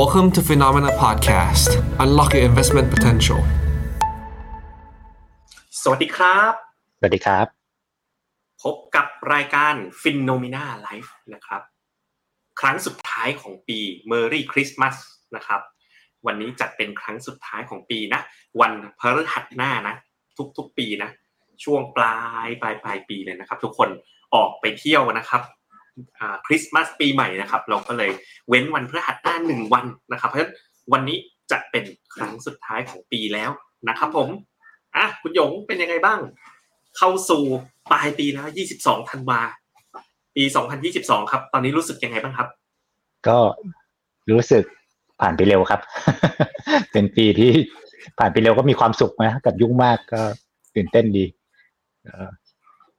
Welcome to Phenomena Podcast. Unlock your investment potential. สวัสดีครับ สวัสดีครับ พบกับรายการ p h e n o m e n a Live นะครับ ครั้งสุดท้ายของปี Merry Christmas นะครับ วันนี้จัดเป็นครั้งสุดท้ายของปีนะ วันพฤหัสหน้านะ ทุกๆปีนะ ช่วงปลายปลายปลายปีเลยนะครับ ทุกคนออกไปเที่ยวนะครับ คริสต์มาสปีใหม่นะครับ เราก็เลยเว้นวันพฤหัสหน้าหนึ่งวันนะครับ เพราะฉะนั้นวันนี้จะเป็นครั้งสุดท้ายของปีแล้วนะครับ ผมอะคุณหยงเป็นยังไงบ้าง เข้าสู่ปลายปีแล้ว 22 ธันวาปี 2022 ครับ ตอนนี้รู้สึกยังไงบ้างครับ ก็รู้สึกผ่านไปเร็วครับ เป็นปีที่ผ่านไปเร็วก็มีความสุขนะกับยุ่งมากก็ตื่นเต้นดี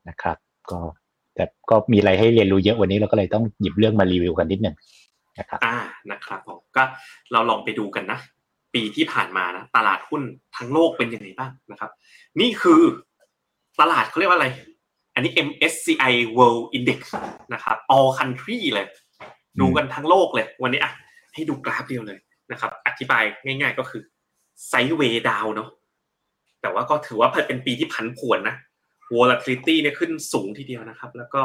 นะครับ ก็ แต่ก็มีอะไรให้เรียนรู้เยอะวันนี้เราก็เลยต้องหยิบเรื่องมารีวิวกันนิดหนึ่งนะครับอ่านะครับผมก็เราลองไปดูกันนะ ปีที่ผ่านมานะตลาดหุ้นทั้งโลกเป็นยังไงบ้างนะครับ นี่คือตลาดเขาเรียกว่าอะไร อันนี้ MSCI World Index นะครับ all country เลย ดูกันทั้งโลกเลย วันนี้อะให้ดูกราฟเดียวเลยนะครับ อธิบายง่าย ๆ ก็คือไซด์เวย์ดาวเนาะแต่ว่าก็ถือว่าเป็นปีที่ผันผวนนะ volatility เนี่ยขึ้นสูงทีเดียวนะครับ แล้วก็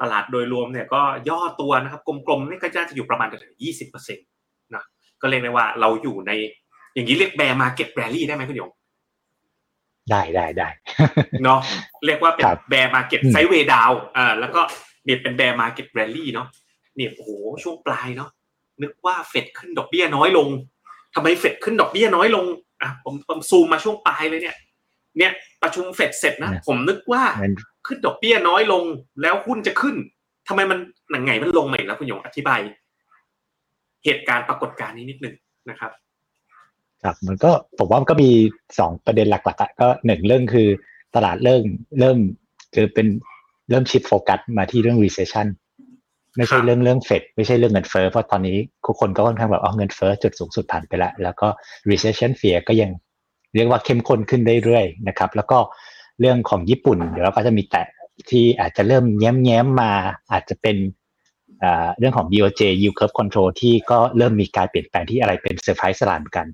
ตลาดโดยรวมเนี่ยก็ย่อตัวนะครับ กลมๆนี่ก็จะอยู่ประมาณถึงยี่สิบเปอร์เซ็นต์นะก็เรียกได้ว่าเราอยู่ในอย่างนี้เรียก bear market rally ได้ไหมคุณหยงได้ได้ได้เนาะเรียกว่าเป็น bear market sideway down อ่าแล้วก็เนี่ยเป็น bear market rally เนาะเนี่ยโอ้โหช่วงปลายเนาะนึกว่าเฟดขึ้นดอกเบี้ยน้อยลงทำไมเฟดขึ้นดอกเบี้ยน้อยลงอะผมผมซูมมาช่วงปลายเลยเนี่ย เนี่ยประชุมเฟดเสร็จนะ ผมนึกว่าขึ้นดอกเบี้ยน้อยลงแล้วหุ้นจะขึ้นทำไมมันหนังไงมันลงใหม่แล้วคุณหยงอธิบาย เหตุการณ์ปรากฏการณ์นี้นิดนึงนะครับครับมันก็ผมว่ามันก็มีสองประเด็นหลักๆก็หนึ่งเรื่องคือตลาดเริ่มเริ่มคือเป็นเริ่มชิดโฟกัสมาที่เรื่อง recession ไม่ใช่เรื่องเรื่องเฟดไม่ใช่เรื่องเงินเฟ้อเพราะตอนนี้ทุกคนก็ค่อนข้างแบบเอาเงินเฟ้อจุดสูงสุดผ่านไปแล้ว แล้วก็ recession fear ก็ยัง เรียกว่าเข้มข้นขึ้นเรื่อยๆนะครับ แล้วก็เรื่องของญี่ปุ่น เดี๋ยวเราก็จะมีแตะที่อาจจะเริ่มแย้มๆมาอาจจะเป็นเรื่องของ BOJ yield curve control ที่ก็เริ่มมีการเปลี่ยนแปลงที่อะไรเป็นเซอร์ไพรส์สลานกัน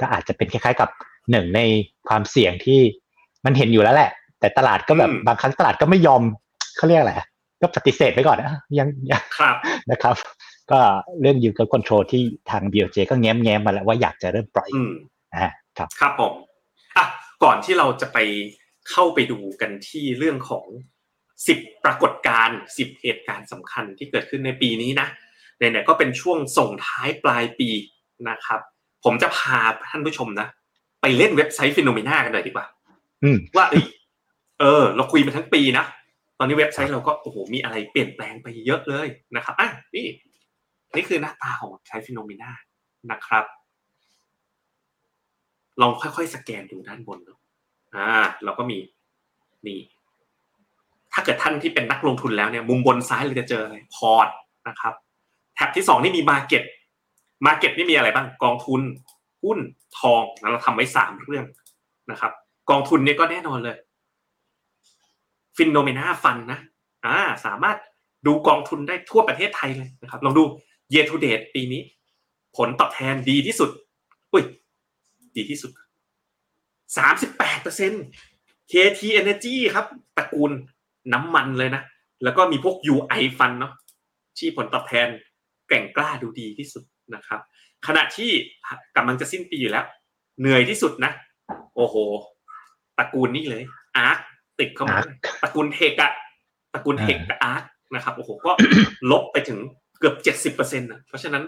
ก็อาจจะเป็นคล้ายๆกับหนึ่งในความเสี่ยงที่มันเห็นอยู่แล้วแหละ แต่ตลาดก็แบบบางครั้งตลาดก็ไม่ยอมเขาเรียกอะไรก็ปฏิเสธไปก่อนนะยังยังนะครับ ก็เรื่อง yield curve control ที่ทาง BOJ ก็แง้มๆมาแล้วว่าอยากจะเริ่มปล่อยนะครับครับผมอะ ก่อนที่เราจะไปเข้าไปดูกันที่เรื่องของสิบปรากฏการณ์สิบเหตุการณ์สำคัญที่เกิดขึ้นในปีนี้นะไหนๆก็เป็นช่วงส่งท้ายปลายปีนะครับ ผมจะพาท่านผู้ชมนะ ไปเล่นเว็บไซต์ฟิโนเมนากันหน่อยดีกว่าว่าเออ เราคุยมาทั้งปีนะ ตอนนี้เว็บไซต์เราก็โอ้โหมีอะไรเปลี่ยนแปลงไปเยอะเลยนะครับอะนี่นี่คือหน้าตาของใช้ FINNOMENA นะครับ ลองค่อยๆสแกนดูด้านบนเนาะอ่า เราก็มีนี่ ถ้าเกิดท่านที่เป็นนักลงทุนแล้วเนี่ย มุมบนซ้ายเราจะเจออะไรพอร์ตนะครับ tab ที่สองนี่มี market market นี่มีอะไรบ้าง กองทุนหุ้นทองเราทำไว้สามเรื่องนะครับ กองทุนเนี่ยก็แน่นอนเลย FINNOMENA Fund นะอ่าสามารถดูกองทุนได้ทั่วประเทศไทยเลยนะครับลองดู year to date ปีนี้ ผลตอบแทนดีที่สุด อุ้ย ดีที่สุดสามสิบแปดเปอร์เซ็นต์ KT Energy ครับตระกูลน้ำมันเลยนะ แล้วก็มีพวก UI ฟันเนาะที่ผลตอบแทนแก่งกล้าดูดีที่สุดนะครับ ขณะที่กำลังจะสิ้นปีอยู่แล้ว เหนื่อยที่สุดนะ โอ้โหตระกูลนี้เลยอาร์คติดเข้ามาตระกูลเทกอะตระกูลเทกกับอาร์คนะครับโอ้โหก็ลบไปถึงเกือบเจ็ดสิบเปอร์เซ็นต์นะเพราะฉะนั้น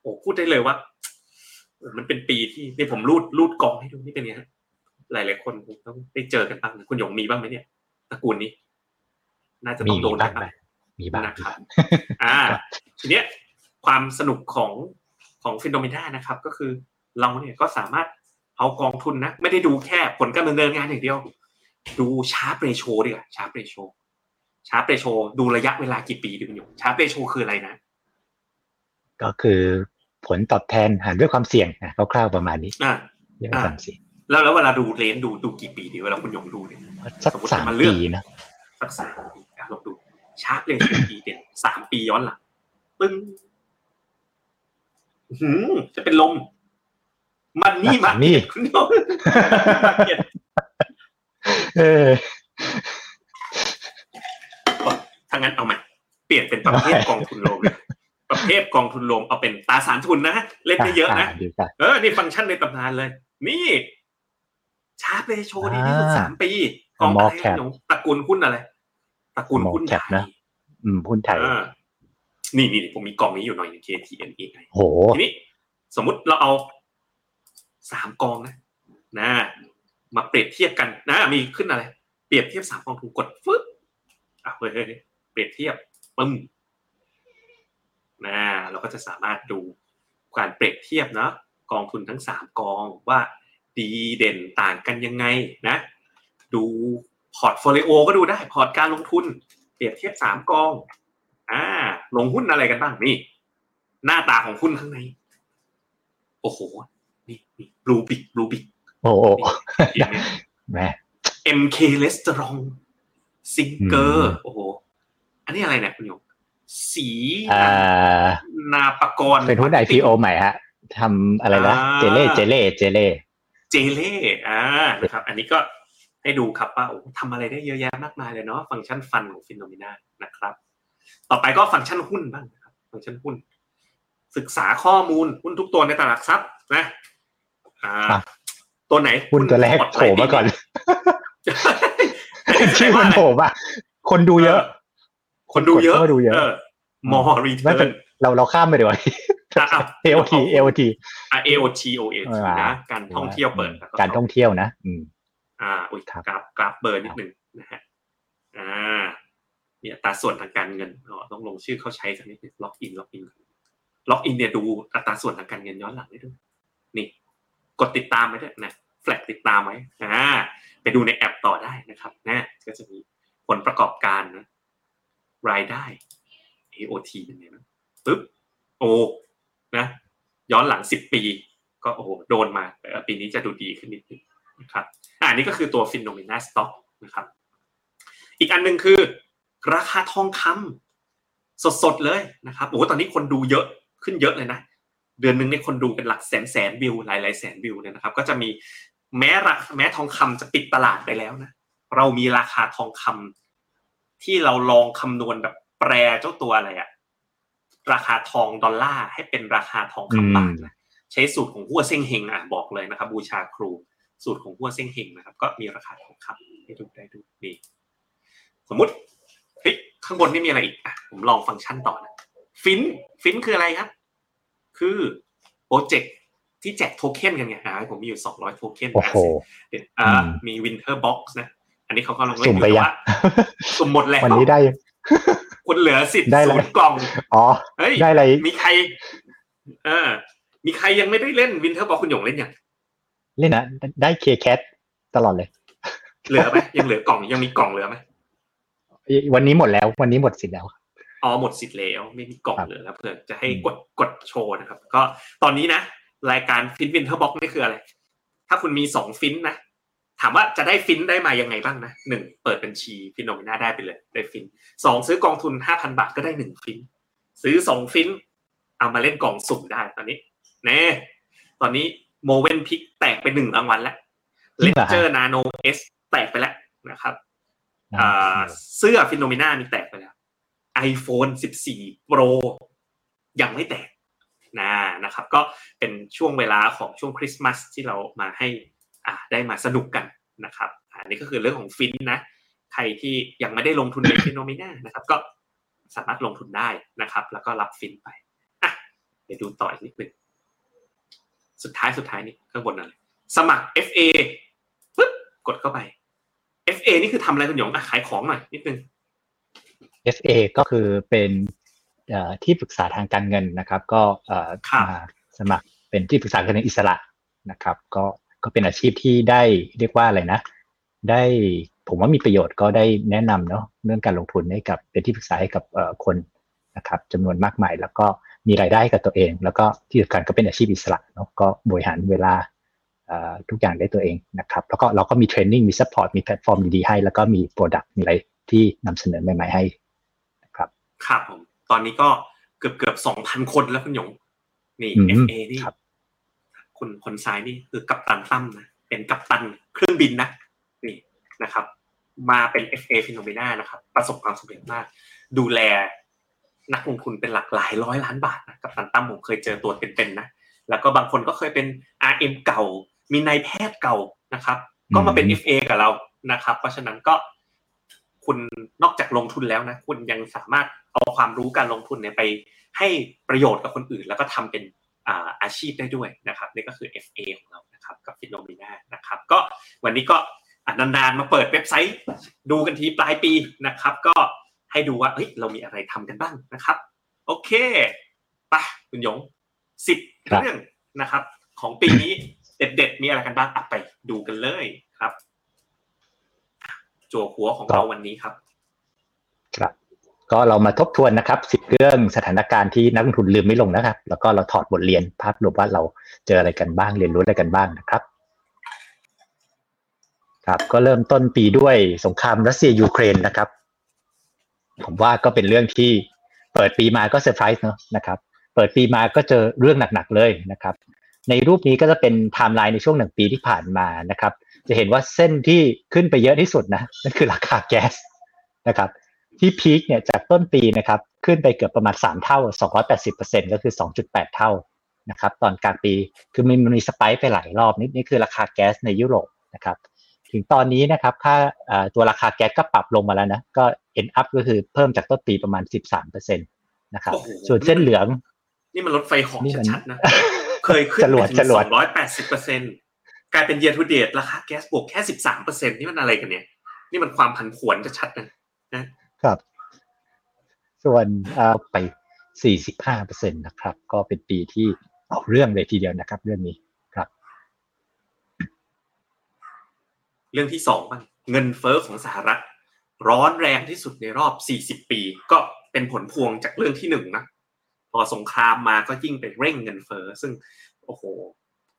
โอ้พูดได้เลยว่า มันเป็นปีที่นี่ผมรูดรูดกองให้ดูนี่เป็นไงฮะหลายหลายคนต้องได้เจอกันบ้างคุณหยงมีบ้างไหมเนี่ยตระกูลนี้ น่าจะต้องโดนบ้างมีบ้างนะครับอ่า ทีเนี้ยความสนุกของของ FINNOMENA นะครับ ก็คือเราเนี่ยก็สามารถเอากองทุนนะ ไม่ได้ดูแค่ผลการดำเนินงานอย่างเดียว ดู Sharpe ratio ดีกว่า Sharpe ratio Sharpe ratio ดูระยะเวลากี่ปีดูคุณหยง Sharpe ratio คืออะไรนะ ก็คือ ผลตอบแทนหารด้วยความเสี่ยงนะคร่าวๆประมาณนี้อ่าเรียกความเสี่ยงแล้วแล้วเวลาดูเลนดูดูกี่ปีดีเวลาคุณยงดูเนี่ยสักสามปีนะสักสามปีลองดูชาร์ปเลยปีเด่นสามปีย้อนหลังปึ้งหืมจะเป็นลม มันนี่มานี่คุณโยมมาเก็ตเออถ้างั้นเอาใหม่เปลี่ยนเป็นประเภทกองทุนรวมนะ ประเภทกองทุนรวมเอาเป็นตราสารทุนนะเล่นได้เยอะนะดีครับเออนี่ฟังก์ชันในตำนานเลย นี่ชาร์ปเรโชดีที่สุดอ่าสามปีกองอะไร Small cap หนูตระกูลหุ้นอะไรตระกูล Small หุ้น cap ไทนะยอืมหุ้นไทยอ่านี่นี่ผมมีกองนี้อยู่หน่อยหนึง KTNE ไงโหทีนี้ สมมุติเราเอาสามกองนะนะ มาเปรียบเทียบกันนะ มีขึ้นอะไร เปรียบเทียบสามกองทุนกดฟึ๊บอะเฮ้ยเฮ้ยเฮ้ยเปรียบเทียบปึ้ม นะเราก็จะสามารถดูการเปรียบเทียบเนาะกองทุนทั้งสามกองว่าดีเด่นต่างกันยังไงนะ ดูพอร์ตโฟลิโอก็ดูได้พอร์ตการลงทุน เปรียบเทียบสามกองอ่าลงหุ้นอะไรกันบ้างนี่ หน้าตาของหุ้นข้างใน โอ้โห นี่นี่บลูบิกบลูบิกโอ้โหนี่แม่ MK Restaurant ซิงเกออืร์มโอ้โห อันนี้อะไรเนี่ยคุณโยม สีอ่านาปกรณ์เป็นหุ้น IPO ใหม่ฮะทำอะไรนะอ่าเจเล่เจเล่เจเล่เจเล่อ่านะครับ อันนี้ก็ให้ดูครับว่าโอ้ทำอะไรได้เยอะแยะมากมายเลยเนาะฟังก์ชันฟันของฟินโนมินานะครับ ต่อไปก็ฟังก์ชันหุ้นบ้างนะครับ ฟังก์ชันหุ้น ศึกษาข้อมูลหุ้นทุกตัวในตลาดหลักทรัพย์นะอ่า ตัวไหนหุ้นตัวแรกปลดโผล่มาก่อนอันนี้แสดชื่องว่ามันอะไรโผล่มาคนดูเยอะ คนดูเยอะคนก็ดูเยอะมอรีไม่เทิเป็ร์นนเราเราข้ามไปดีกว่าเอลทีเอลทีอะ AOT OAT นะการท่องเที่ยวเปิดแล้วการท่องเที่ยวนะ อืมอ่าอุ้ยครับกราฟกราฟเบอร์นิดหนึ่งนะฮะอ่าเนี่ยอัตราส่วนทางการเงินอ๋อต้องลงชื่อเข้าใช้สักนิดนึงล็อกอินล็อกอินล็อกอินเนี่ยดูอัตราส่วนทางการเงินย้อนหลังได้ด้วยนี่ กดติดตามไว้ด้วยนะ flag ติดตามไว้อ่าไปดูในแอปต่อได้นะครับนะก็จะมีผลประกอบการนะ รายได้ AOT เป็นไงบ้างปึ๊บโอ้นะย้อนหลังสิบปี ก็โอ้โหโดนมาแต่ปีนี้จะดูดีขึ้นนิดนึงนะครับอ่านี่ก็คือตัว FINNOMENA Stock นะครับ อีกอันหนึ่งคือ ราคาทองคำสดๆเลยนะครับโอ้ตอนนี้คนดูเยอะขึ้นเยอะเลยนะ เดือนหนึ่งเนี่ยคนดูเป็นหลักแสนแสนวิวหลายหลายแสนวิวเนี่ยนะครับ ก็จะมีแม้ราแม้ทองคำจะปิดตลาดไปแล้วนะ เรามีราคาทองคำ ที่เราลองคำนวณแบบแปรเจ้าตัวอะไรอะราคาทองดอลลาร์ให้เป็นราคาทองคำบาทนะใช้สูตรของหัวเซ้งเฮงอะบอกเลยนะครับ บูชาครูสูตรของหัวเซ้งเฮงนะครับ ก็มีราคาทองคำให้ดูได้ดูนี่สมมุติเฮ้ยข้างบนนี่มีอะไรอีกอะผมลองฟังก์ชันต่อนะฟินฟินคืออะไรครับ คือโปรเจกต์ที่แจกโทเค็นกันไงอ่าผมมีอยู่สองร้อยโทเค็นโอ้โหเดี๋ยวอ่าอืมมีวินเทอร์บ็อกซ์นะ อันนี้เขากำลังเล่สุ่นมอยู่ไปแต่ยังว่าสุ่มหมดแล้ววันนี้ได้คุณเหลือสิทธิ์ได้อะไรศูนย์กล่องอ๋อเฮ้ยได้อะไรมีใคร เออ มีใครยังไม่ได้เล่นวินเทอร์บ็อกคุณหยงเล่นยังเล่นนะได้เคแคทตลอดเลย เหลือไหมยังเหลือกล่องยังมีกล่องเหลือไหมวันนี้หมดแล้ว วันนี้หมดสิทธิ์แล้วอ๋อหมดสิทธิ์แล้วไม่มีกล่องครับเหลือแล้วเพื่อจะให้อืมกดกดโชว์นะครับ ก็ตอนนี้นะ รายการ FINN Winter Box นี่คืออะไร ถ้าคุณมีสอง FINN นะ ถามว่าจะได้ FINN ได้มายังไงบ้างนะหนึ่งเปิดบัญชี FINNOMENA ได้ไปเลย ได้ FINN สองซื้อกองทุนห้าพันบาทก็ได้หนึ่ง FINN ซื้อสอง FINN เอามาเล่นกล่องสุ่มได้ตอนนี้เนี่ยตอนนี้ Mövenpick แตกไปหนึ่งรางวัลแล้วจริเลงเหรอฮะเจอร์นาโนเอสแตกไปแล้วนะครับอ่าเสื้อ FINNOMENA มีแตกไปแล้ว iPhone 14 Pro ยังไม่แตกนะนะครับ ก็เป็นช่วงเวลาของช่วงคริสต์มาสที่เรามาให้ อ่าได้มาสนุกกันนะครับอะอันนี้ก็คือเรื่องของฟินนะใครที่ยังไม่ได้ลงทุนใน FINNOMENA นะครับ ก็สามารถลงทุนได้นะครับ แล้วก็รับฟินไปอะเดี๋ยวดูต่ออีกนิดหนึ่งสุดท้ายสุดท้ายนี่ข้างบนนั่นเลยสมัคร FA ปึ๊บกดเข้าไป FA นี่คือทำอะไรคุณหยงอะขายของหน่อยนิดนึง FA ก็คือเป็นเอ่อที่ปรึกษาทางการเงินนะครับ ก็เอ่อครับมาสมัครเป็นที่ปรึกษาการเงินอิสระนะครับ ก็ ก็เป็นอาชีพที่ได้เรียกว่าอะไรนะ ได้ผมว่ามีประโยชน์ก็ได้แนะนำเนาะเรื่องการลงทุนให้กับเป็นที่ปรึกษาให้กับเอ่อคนนะครับจำนวนมากมายแล้วก็มีรายได้ให้กับตัวเอง แล้วก็ที่สำคัญก็เป็นอาชีพอิสระเนาะก็บริหารเวลาเอ่อทุกอย่างได้ตัวเองนะครับ แล้วก็เราก็มี training มี support มีแพลตฟอร์มดีๆให้ แล้วก็มี product มีอะไรที่นำเสนอใหม่ ๆ ให้ครับผมตอนนี้ก็เกือบเกือบสองพันคนแล้วคุณหยงนี่อืม FA นี่ ครับคุณคนซ้ายนี่คือกัปตันตั้มนะเป็นกัปตันเครื่องบินนะนี่นะครับ มาเป็น FA ฟิโนเมนานะครับ ประสบความสำเร็จมาก ดูแลนักลงทุนเป็นหลักหลายร้อยล้านบาทนะกัปตันตั้มผมเคยเจอตัวเป็นๆนะแล้วก็บางคนก็เคยเป็น RM เก่า มีนายแพทย์เก่านะครับ ก็มาเป็นอืม FA กับเรานะครับ เพราะฉะนั้นก็คุณนอกจากลงทุนแล้วนะ คุณยังสามารถเอาความรู้การลงทุนเนี่ยไปให้ประโยชน์กับคนอื่น แล้วก็ทำเป็น อ่าอาชีพได้ด้วยนะครับนี่ก็คือ FA ของเรานะครับกับฟิโนเมนานะครับ ก็วันนี้ก็อะนานๆมาเปิดเว็บไซต์ ดูกันทีปลายปีนะครับ ก็ให้ดูว่าเฮ้ยเรามีอะไรทำกันบ้างนะครับ โอเคไปคุณหยงสิบครับเรื่องนะครับ ของปีนี้เด็ดๆมีอะไรกันบ้างอะไปดูกันเลยครับจั่วหัวของเราวันนี้ครับครับ ก็เรามาทบทวนนะครับสิบเรื่องสถานการณ์ที่นักลงทุนลืมไม่ลงนะครับ แล้วก็เราถอดบทเรียนภาพรวมว่าเราเจออะไรกันบ้างเรียนรู้อะไรกันบ้างนะครับครับก็เริ่มต้นปีด้วยสงครามรัสเซียยูเครนนะครับ ผมว่าก็เป็นเรื่องที่เปิดปีมาก็เซอร์ไพรส์เนอะนะครับ เปิดปีมาก็เจอเรื่องหนักๆเลยนะครับ ในรูปนี้ก็จะเป็นไทม์ไลน์ในช่วงหนึ่งปีที่ผ่านมานะครับ จะเห็นว่าเส้นที่ขึ้นไปเยอะที่สุดนะนั่นคือราคาแก๊สนะครับ ที่พีคเนี่ยจากต้นปีนะครับขึ้นไปเกือบประมาณ 3 เท่า 280%ก็คือ 2.8 เท่านะครับตอนกลางปีคือมันมีสไปค์ไปหลายรอบนี่นี่คือราคาแก๊สในยุโรปนะครับถึงตอนนี้นะครับค่าเอ่อตัวราคาแก๊สก็ปรับลงมาแล้วนะก็ end up ก็คือเพิ่มจากต้นปีประมาณ 13%นะครับโอ้โหส่วนเส้นเหลือง นี่มันรถไฟเหอกนี่มันชัดๆนะ เคยขึ้นจรวดไปถึงจรสวอดงร้อยแปดสิบเปอร์เซ็นกลายเป็นเย r ทูเดตราคาแก๊สบวกแค่สิบสามเปอร์เซ็นนี่มันอะไรกันเนี่ย นี่มันความผันผวนชัดๆนะ ครับ ส่วนเอ่อไป 45%นะครับ ก็เป็นปีที่เอาเรื่องเลยทีเดียวนะครับ เรื่องนี้ครับ เรื่องที่สองบ้างเงินเฟ้อของสหรัฐ ร้อนแรงที่สุดในรอบสี่สิบปี ก็เป็นผลพวงจากเรื่องที่หนึ่งนะพอสงครามมาก็ยิ่งไปเร่งเงินเฟ้อซึ่งโอ้โห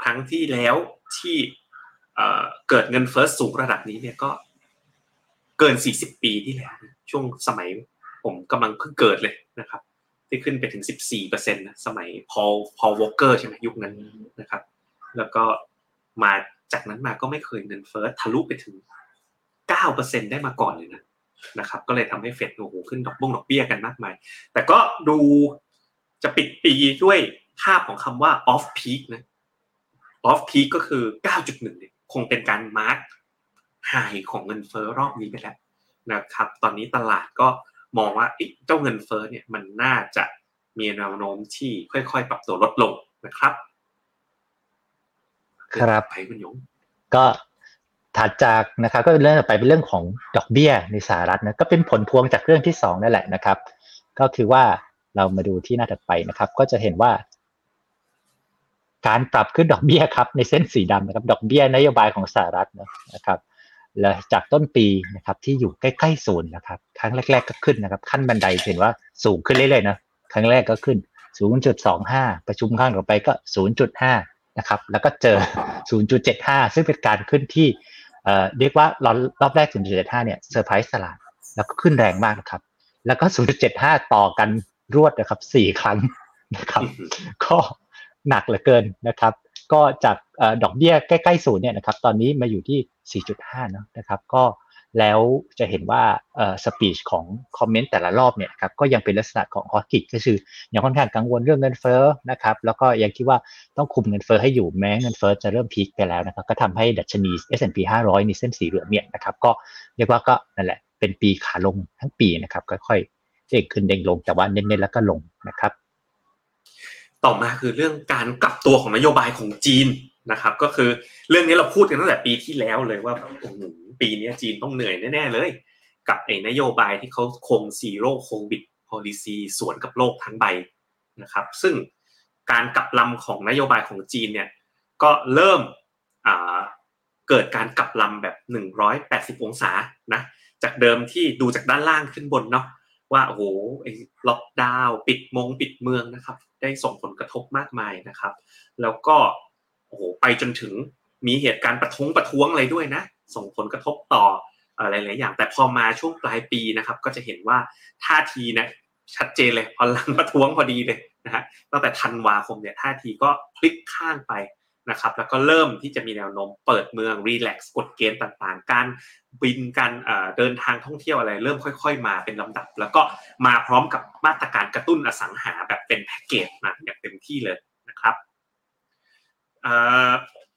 ครั้งที่แล้วที่เอ่อเกิดเงินเฟ้อสูงระดับนี้เนี่ยก็ เกิน 40 ปีที่แล้วช่วงสมัยผมกำลังเพิ่งเกิดเลยนะครับ ที่ขึ้นไปถึง 14%นะสมัยพอลพอลวอลเกอร์ใช่ไหมยุคนั้นนะครับ แล้วก็มาจากนั้นมาก็ไม่เคยเงินเฟ้อทะลุไปถึง9%ได้มาก่อนเลยนะนะครับ ก็เลยทำให้เฟดโอ้โหขึ้นดอกบงดอกเบี้ยกันมากมาย แต่ก็ดูจะปิดปีด้วยภาพของคำว่า off peak นะ off peak ก็คือ 9.1 เนี่ยคงเป็นการมาร์ก ไฮของเงินเฟ้อรอบนี้ไปแล้วนะครับ ตอนนี้ตลาดก็มองว่าเอ๊ะเจ้าเงินเฟ้อเนี่ยมันน่าจะมีแนวโน้มที่ค่อยๆ ปรับตัวลดลงนะครับครับไปคุณหยงก็ถัดจากนะครับก็เป็นเรื่องต่อไปเป็นเรื่องของดอกเบี้ยในสหรัฐนะก็เป็นผลพวงจากเรื่องที่สองนั่นแหละนะครับ ก็คือว่าเรามาดูที่หน้าถัดไปนะครับ ก็จะเห็นว่า การปรับขึ้นดอกเบี้ยครับในเส้นสีดำนะครับ ดอกเบี้ยนโยบายของสหรัฐนะครับ แล้วจากต้นปีนะครับที่อยู่ใกล้ๆศูนย์นะครับครั้งแรก ๆ ก็ขึ้นนะครับ ขั้นบันไดเห็นว่าสูงขึ้นเรื่อยๆนะครั้งแรกก็ขึ้น 0.25 ประชุมข้างต่อไปก็ 0.5 นะครับ แล้วก็เจอ 0.75 ซึ่งเป็นการขึ้นที่เอ่อเรียกว่ารอบรอบแรก 0.75 เนี่ยเซอร์ไพรส์ตลาด แล้วก็ขึ้นแรงมากนะครับ แล้วก็ 0.75 ต่อกันรวดนะครับ 4 ครั้งนะครับ ก็หนักเหลือเกินนะครับ ก็จากอดอกเบี้ยใกล้ๆศูนย์เนี่ยนะครับตอนนี้มาอยู่ที่ 4.5เนอะนะครับก็แล้วจะเห็นว่าสปีชของคอมเมนต์แต่ละรอบเนี่ยครับก็ยังเป็นลักษณะของฮอตกิก็คือยังค่อนข้างกังวลเรื่องเงินเฟ้อนะครับแล้วก็ยังคิดว่าต้องคุมเงินเฟ้อให้อยู่แม้เงินเฟ้อจะเริ่มพีคไปแล้วนะครับก็ทำให้ดัชนี S&P 500ในเส้นสีเหลืองเนี่ยนะครับก็เรียกว่าก็นั่นแหละเป็นปีขาลงทั้งปีนะครับค่อยๆเด้งขึ้นเด้งลงแต่ว่าเน้นๆแล้วก็ลงนะครับ ต่อมาคือเรื่องการกลับตัวของนโยบายของจีนนะครับ ก็คือเรื่องนี้เราพูดกันตั้งแต่ปีที่แล้วเลยว่าโอ้โหปีนี้จีนต้องเหนื่อยแน่ๆเลย กับไอ้นโยบายที่เขาคงซีโร่โควิด policy สวนกับโลกทั้งใบนะครับ ซึ่งการกลับลำของนโยบายของจีนเนี่ยก็เริ่มเกิดการกลับลำแบบ 180 องศานะจากเดิมที่ดูจากด้านล่างขึ้นบนเนาะว่าโอ้โหไอ้ล็อกดาวน์ปิดมงปิดเมืองนะครับ ได้ส่งผลกระทบมากมายนะครับ แล้วก็โอ้โหไปจนถึงมีเหตุการณ์ประท้วงประท้วงอะไรด้วยนะ ส่งผลกระทบต่ออะไรหลายอย่าง แต่พอมาช่วงปลายปีนะครับ ก็จะเห็นว่าท่าทีนะชัดเจนเลยพอหลังประท้วงพอดีเลยนะฮะตั้งแต่ธันวาคมเนี่ยท่าทีก็พลิกข้างไป นะครับแล้วก็เริ่มที่จะมีแนวโน้มเปิดเมืองรีแลกซ์กฎเกณฑ์ต่างๆ การบินการเดินทางท่องเที่ยวอะไร เริ่มค่อย ๆ มาเป็นลำดับ แล้วก็มาพร้อมกับมาตรการกระตุ้นอสังหาแบบเป็นแพ็กเกจมาอย่างเต็มที่เลยนะครับ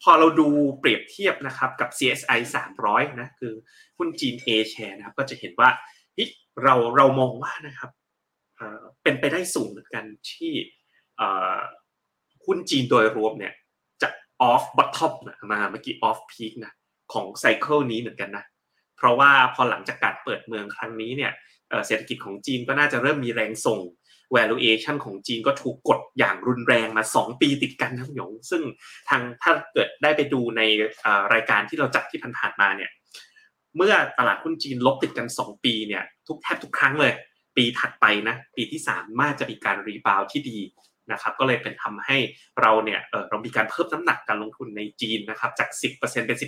พอเราดูเปรียบเทียบนะครับกับ CSI 300นะคือหุ้นจีน A share นะครับก็จะเห็นว่าเราเรามองว่านะครับเป็นไปได้สูงเหมือนกันที่หุ้นจีนโดยรวมเนี่ย จะ off bottom มาเมื่อกี้ off peak นะของไซเคิลนี้เหมือนกันนะ เพราะว่าพอหลังจากการเปิดเมืองครั้งนี้เนี่ยเศรษฐกิจของจีนก็น่าจะเริ่มมีแรงส่ง valuation ของจีนก็ถูกกดอย่างรุนแรงมา 2 ปีติดกันนะคุณหยง ซึ่งทางถ้าเกิดได้ไปดูในรายการที่เราจัดที่ผ่านมาเนี่ย เมื่อตลาดหุ้นจีนลบติดกัน 2 ปีเนี่ยทุกแทบทุกครั้งเลย ปีถัดไปนะ ปีที่3มาจะมีการ rebound ที่ดี นะครับก็เลยเป็นทำให้เราเนี่ยเรามีการเพิ่มน้ำหนักการลงทุนในจีนนะครับจาก 10%เป็น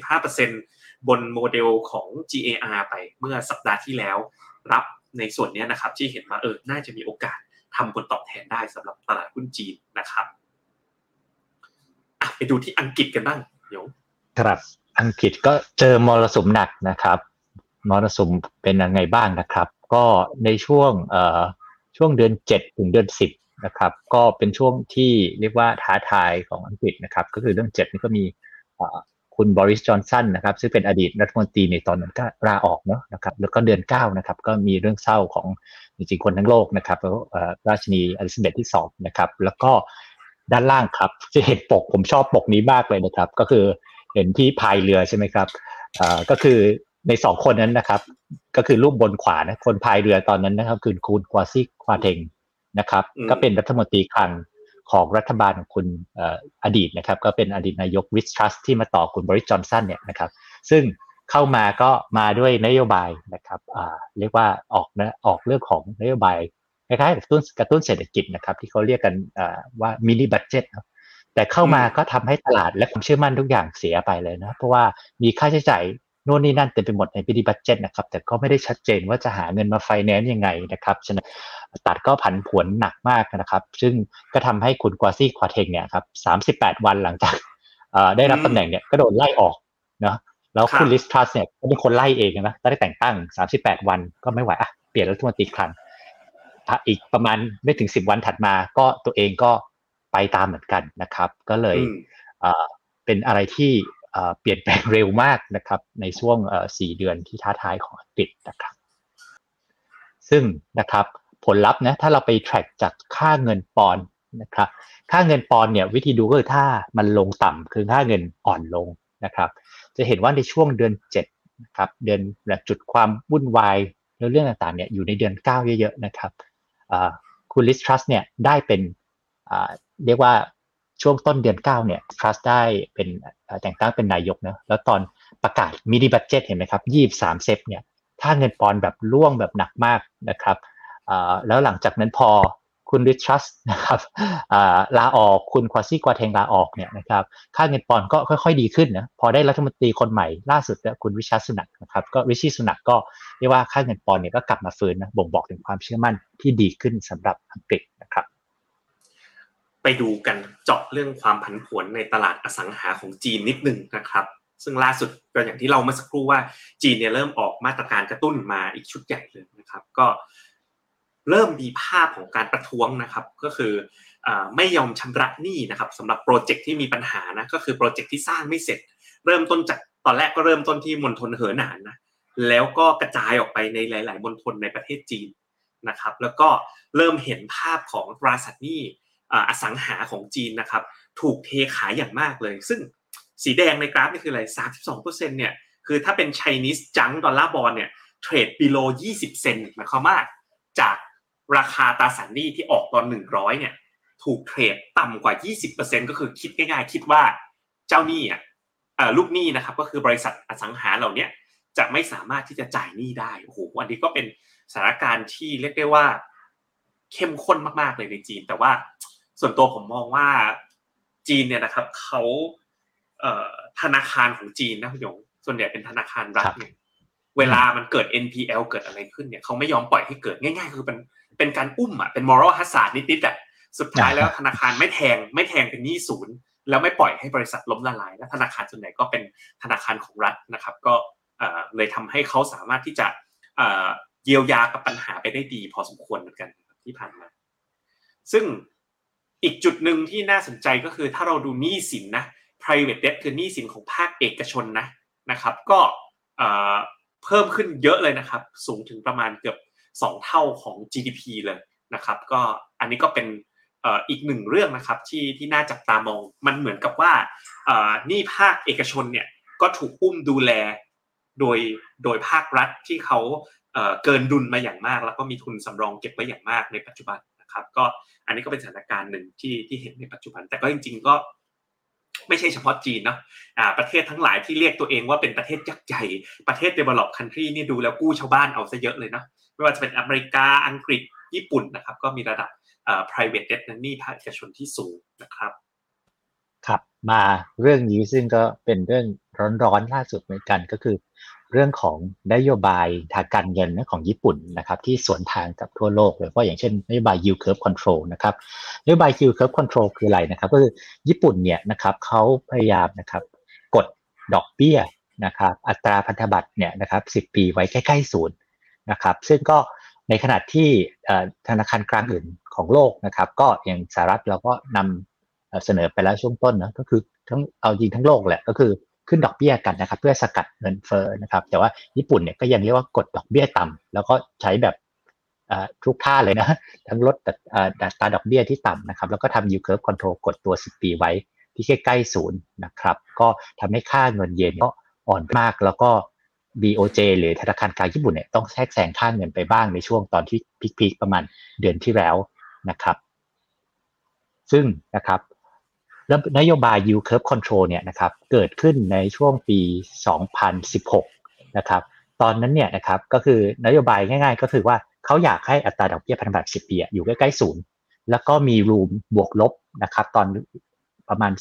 15%บนโมเดลของ GAR ไปเมื่อสัปดาห์ที่แล้ว รับในส่วนนี้นะครับที่เห็นว่าเออน่าจะมีโอกาสทำผลตอบแทนได้สำหรับตลาดหุ้นจีนนะครับไปดูที่อังกฤษกันบ้างเดี๋ยวครับอังกฤษก็เจอมรสุมหนักนะครับมรสุมเป็นยังไงบ้างนะครับ ก็ในช่วงเอ่อช่วงเดือน 7 ถึงเดือน 10 นะครับ ก็เป็นช่วงที่เรียกว่าท้าทายของอังกฤษนะครับ ก็คือเรื่อง7นี่ก็มีคุณบริสจอนสันนะครับ ซึ่งเป็นอดีตรัฐมนตรีในตอนนั้นก็ลาออกเนาะนะครับ แล้วก็เดือน 9 นะครับ ก็มีเรื่องเศร้าของจริงๆคนทั้งโลกนะครับราชินีอลิซาเบธที่2นะครับ แล้วก็ด้านล่างครับจะเห็นปกผมชอบปกนี้มากเลยนะครับ ก็คือเห็นที่พายเรือใช่ไหมครับก็คือในสองคนนั้นนะครับ ก็คือรูปบนขวานะคนพายเรือตอนนั้นนะครับ คือคุณควาซิควาเทง นะครับ ก็เป็นรัฐมนตรีคลังของรัฐบาลของคุณอดีตนะครับ ก็เป็นอดีตนายกริชทรัสที่มาต่อคุณบริจอนสันเนี่ยนะครับ ซึ่งเข้ามาก็มาด้วยนโยบายนะครับเรียกว่าออกนะออกเรื่องของนโยบายคล้ายๆกระตุ้นกระตุ้นเศรษฐกิจนะครับ ที่เขาเรียกกันว่ามินิบัตเจ็ตแต่เข้ามาก็ทำให้ตลาดและความเชื่อมั่นทุกอย่างเสียไปเลยนะ เพราะว่ามีค่าใช้จ่าย โน่นนี่นั่นเต็มไปหมดในพิธีบัตเจ็ตนะครับ แต่ก็ไม่ได้ชัดเจนว่าจะหาเงินมาไฟแนนซ์ยังไงนะครับฉะนั้นตัดก็ผันผวนหนักมากนะครับ ซึ่งก็ทำให้คุณกวาซี่ควาเทงเนี่ยครับสามสิบแปดวันหลังจากได้รับตำแหน่งเนี่ยก็โดนไล่ออกเนาะแล้วคุณลิสทรัสเนี่ยก็เป็นคนไล่เองนะได้แต่งตั้งสามสิบแปดวันก็ไม่ไหวอะเปลี่ยนรัฐมนตรีครั้งอีกประมาณไม่ถึงสิบวันถัดมา ก็ตัวเองก็ไปตามเหมือนกันนะครับ ก็เลยเป็นอะไรที่ เปลี่ยนแปลงเร็วมากนะครับ ในช่วงสี่เดือนที่ท้าทายของอังกฤษนะครับ ซึ่งนะครับผลลัพธ์นะถ้าเราไป track จากค่าเงินปอนนะครับ ค่าเงินปอนเนี่ยวิธีดูก็คือถ้ามันลงต่ำคือค่าเงินอ่อนลงนะครับ จะเห็นว่าในช่วงเดือน7นะครับเดือนจุดความวุ่นวายเรื่องต่างๆเนี่ยอยู่ในเดือน 9 เยอะๆนะครับคุณลิสทรัสเนี่ยได้เป็นเรียกว่า ช่วงต้นเดือน9เนี่ยทรัสได้เป็นแต่งตั้งเป็นนายกนะแล้วตอนประกาศ mini budget เห็นไหมครับยี่สามเซปเนี่ยค่าเงินปอนด์แบบร่วงแบบหนักมากนะครับแล้วหลังจากนั้นพอคุณริชัสนะครับลาออกคุณควาซี กวาร์เทงลาออกเนี่ยนะครับค่าเงินปอนด์ก็ค่อยๆดีขึ้นนะพอได้รัฐมนตรีคนใหม่ล่าสุดคุณริชี สุนักนะครับก็ริชี สุนักก็เรียกว่าค่าเงินปอนด์เนี่ยก็กลับมาฟื้นนะบ่งบอกถึงความเชื่อมั่นที่ดีขึ้นสำหรับอังกฤษนะครับ ไปดูกันเจาะเรื่องความผันผวนในตลาดอสังหาของจีนนิดนึงนะครับ ซึ่งล่าสุดก็อย่างที่เราเมื่อสักครู่ว่าจีนเนี่ยเริ่มออกมาตรการกระตุ้นมาอีกชุดใหญ่เลยนะครับ ก็เริ่มมีภาพของการประท้วงนะครับ ก็คือไม่ยอมชำระหนี้นะครับสำหรับโปรเจกต์ที่มีปัญหานะก็คือโปรเจกต์ที่สร้างไม่เสร็จ เริ่มต้นจากตอนแรกก็เริ่มต้นที่มณฑลเหอหนานนะแล้วก็กระจายออกไปในหลาย ๆมณฑลในประเทศจีนนะครับ แล้วก็เริ่มเห็นภาพของตราสารหนี้ อสังหาของจีนนะครับถูกเทขายอย่างมากเลย ซึ่งสีแดงในกราฟนี่คืออะไร 32%เนี่ยคือถ้าเป็น Chinese จังดอลลาร์บอลเนี่ยเทรด below 20 เซนหมายความว่าจากราคาตราสารหนี้ที่ออกตอนหนึ่งร้อยเนี่ยถูกเทรดต่ำกว่า 20%ก็คือคิดง่ายๆ คิดว่าเจ้าหนี้อะลูกหนี้นะครับก็คือบริษัทอสังหาเหล่านี้จะไม่สามารถที่จะจ่ายหนี้ได้โอ้โหอันนี้ก็เป็นสถานการณ์ที่เรียกได้ว่าเข้มข้นมากๆเลยในจีน แต่ว่า ส่วนตัวผมมองว่าจีนเนี่ยนะครับเขาธนาคารของจีนนะคุณยงส่วนใหญ่เป็นธนาคารรัฐเนี่ยเวลามันเกิด NPL เกิดอะไรขึ้นเนี่ยเขาไม่ยอมปล่อยให้เกิดง่ายๆ คือเป็นเป็นการอุ้มอะเป็น moral hazard นิดๆอะสุดท้ายแล้วธนาคารไม่แทงไม่แทงเป็นหนี้ศูนย์แล้วไม่ปล่อยให้บริษัทล้มละลายและธนาคารส่วนใหญ่ก็เป็นธนาคารของรัฐนะครับ ก็เลยทำให้เขาสามารถที่จะเยียวยากับปัญหาไปได้ดีพอสมควรเหมือนกันที่ผ่านมา ซึ่ง อีกจุดหนึ่งที่น่าสนใจก็คือถ้าเราดูหนี้สินนะ private debt คือหนี้สินของภาคเอกชนนะนะครับ ก็เพิ่มขึ้นเยอะเลยนะครับ สูงถึงประมาณเกือบ 2 เท่าของ GDP เลยนะครับ ก็อันนี้ก็เป็นอีกหนึ่งเรื่องนะครับที่ที่น่าจับตามองมันเหมือนกับว่านี่ภาคเอกชนเนี่ยก็ถูกอุ้มดูแลโดยโดยภาครัฐที่เขาเกินดุลมาอย่างมาก แล้วก็มีทุนสำรองเก็บไว้อย่างมากในปัจจุบัน นะครับ ก็อันนี้ก็เป็นสถานการณ์หนึ่งที่ที่เห็นในปัจจุบัน แต่ก็จริง ๆ ก็ไม่ใช่เฉพาะจีนเนาะะประเทศทั้งหลายที่เรียกตัวเองว่าเป็นประเทศยักษ์ใหญ่ ประเทศ develop country นี่ดูแล้วกู้ชาวบ้านเอาซะเยอะเลยเนาะไม่ว่าจะเป็นอเมริกาอังกฤษญี่ปุ่นนะครับ ก็มีระดับ private debt นั้นนี่ภาคเอกชนที่สูงนะครับครับมาเรื่องนี้ซึ่งก็เป็นเรื่องร้อนๆล่าสุดเหมือนกันก็คือ เรื่องของนโยบายทางการเงินของญี่ปุ่นนะครับที่สวนทางกับทั่วโลกเลยเพราะอย่างเช่นนโยบาย yield curve control นะครับนโยบาย yield curve control คืออะไรนะครับก็คือญี่ปุ่นเนี่ยนะครับเขาพยายามนะครับกดดอกเบี้ยนะครับอัตราพันธบัตรเนี่ยนะครับ10ปีไว้ใกล้ๆศูนย์นะครับซึ่งก็ในขณะที่ธนาคารกลางอื่นของโลกนะครับก็อย่างสหรัฐเราก็นำเสนอไปแล้วช่วงต้นนะก็คือทั้งเอาจริงทั้งโลกแหละก็คือ ขึ้นดอกเบี้ยกันนะครับ เพื่อสกัดเงินเฟ้อนะครับ แต่ว่าญี่ปุ่นเนี่ยก็ยังเรียกว่ากดดอกเบี้ยต่ำแล้วก็ใช้แบบทุกท่าเลยนะ ทั้งลดดัตราดอกเบี้ยที่ต่ำนะครับ แล้วก็ทำ yield curve control กดตัว 10 ปีไว้ที่ใกล้ๆศูนย์นะครับ ก็ทำให้ค่าเงินเยนก็อ่อนมาก แล้วก็ BOJ หรือธนาคารกลางญี่ปุ่นเนี่ยต้องแทรกแซงค่าเงินไปบ้างในช่วงตอนที่พีคๆประมาณเดือนที่แล้วนะครับ ซึ่งนะครับ แล้วนโยบาย yield curve control เนี่ยนะครับเกิดขึ้นในช่วงปี 2016 นะครับตอนนั้นเนี่ยนะครับก็คือนโยบายง่าย ๆ ก็คือว่าเขาอยากให้อัตราดอกเบี้ยพันธบัตร10 ปีอยู่ใกล้ๆศูนย์แล้วก็มีรูมบวกลบนะครับตอนประมาณ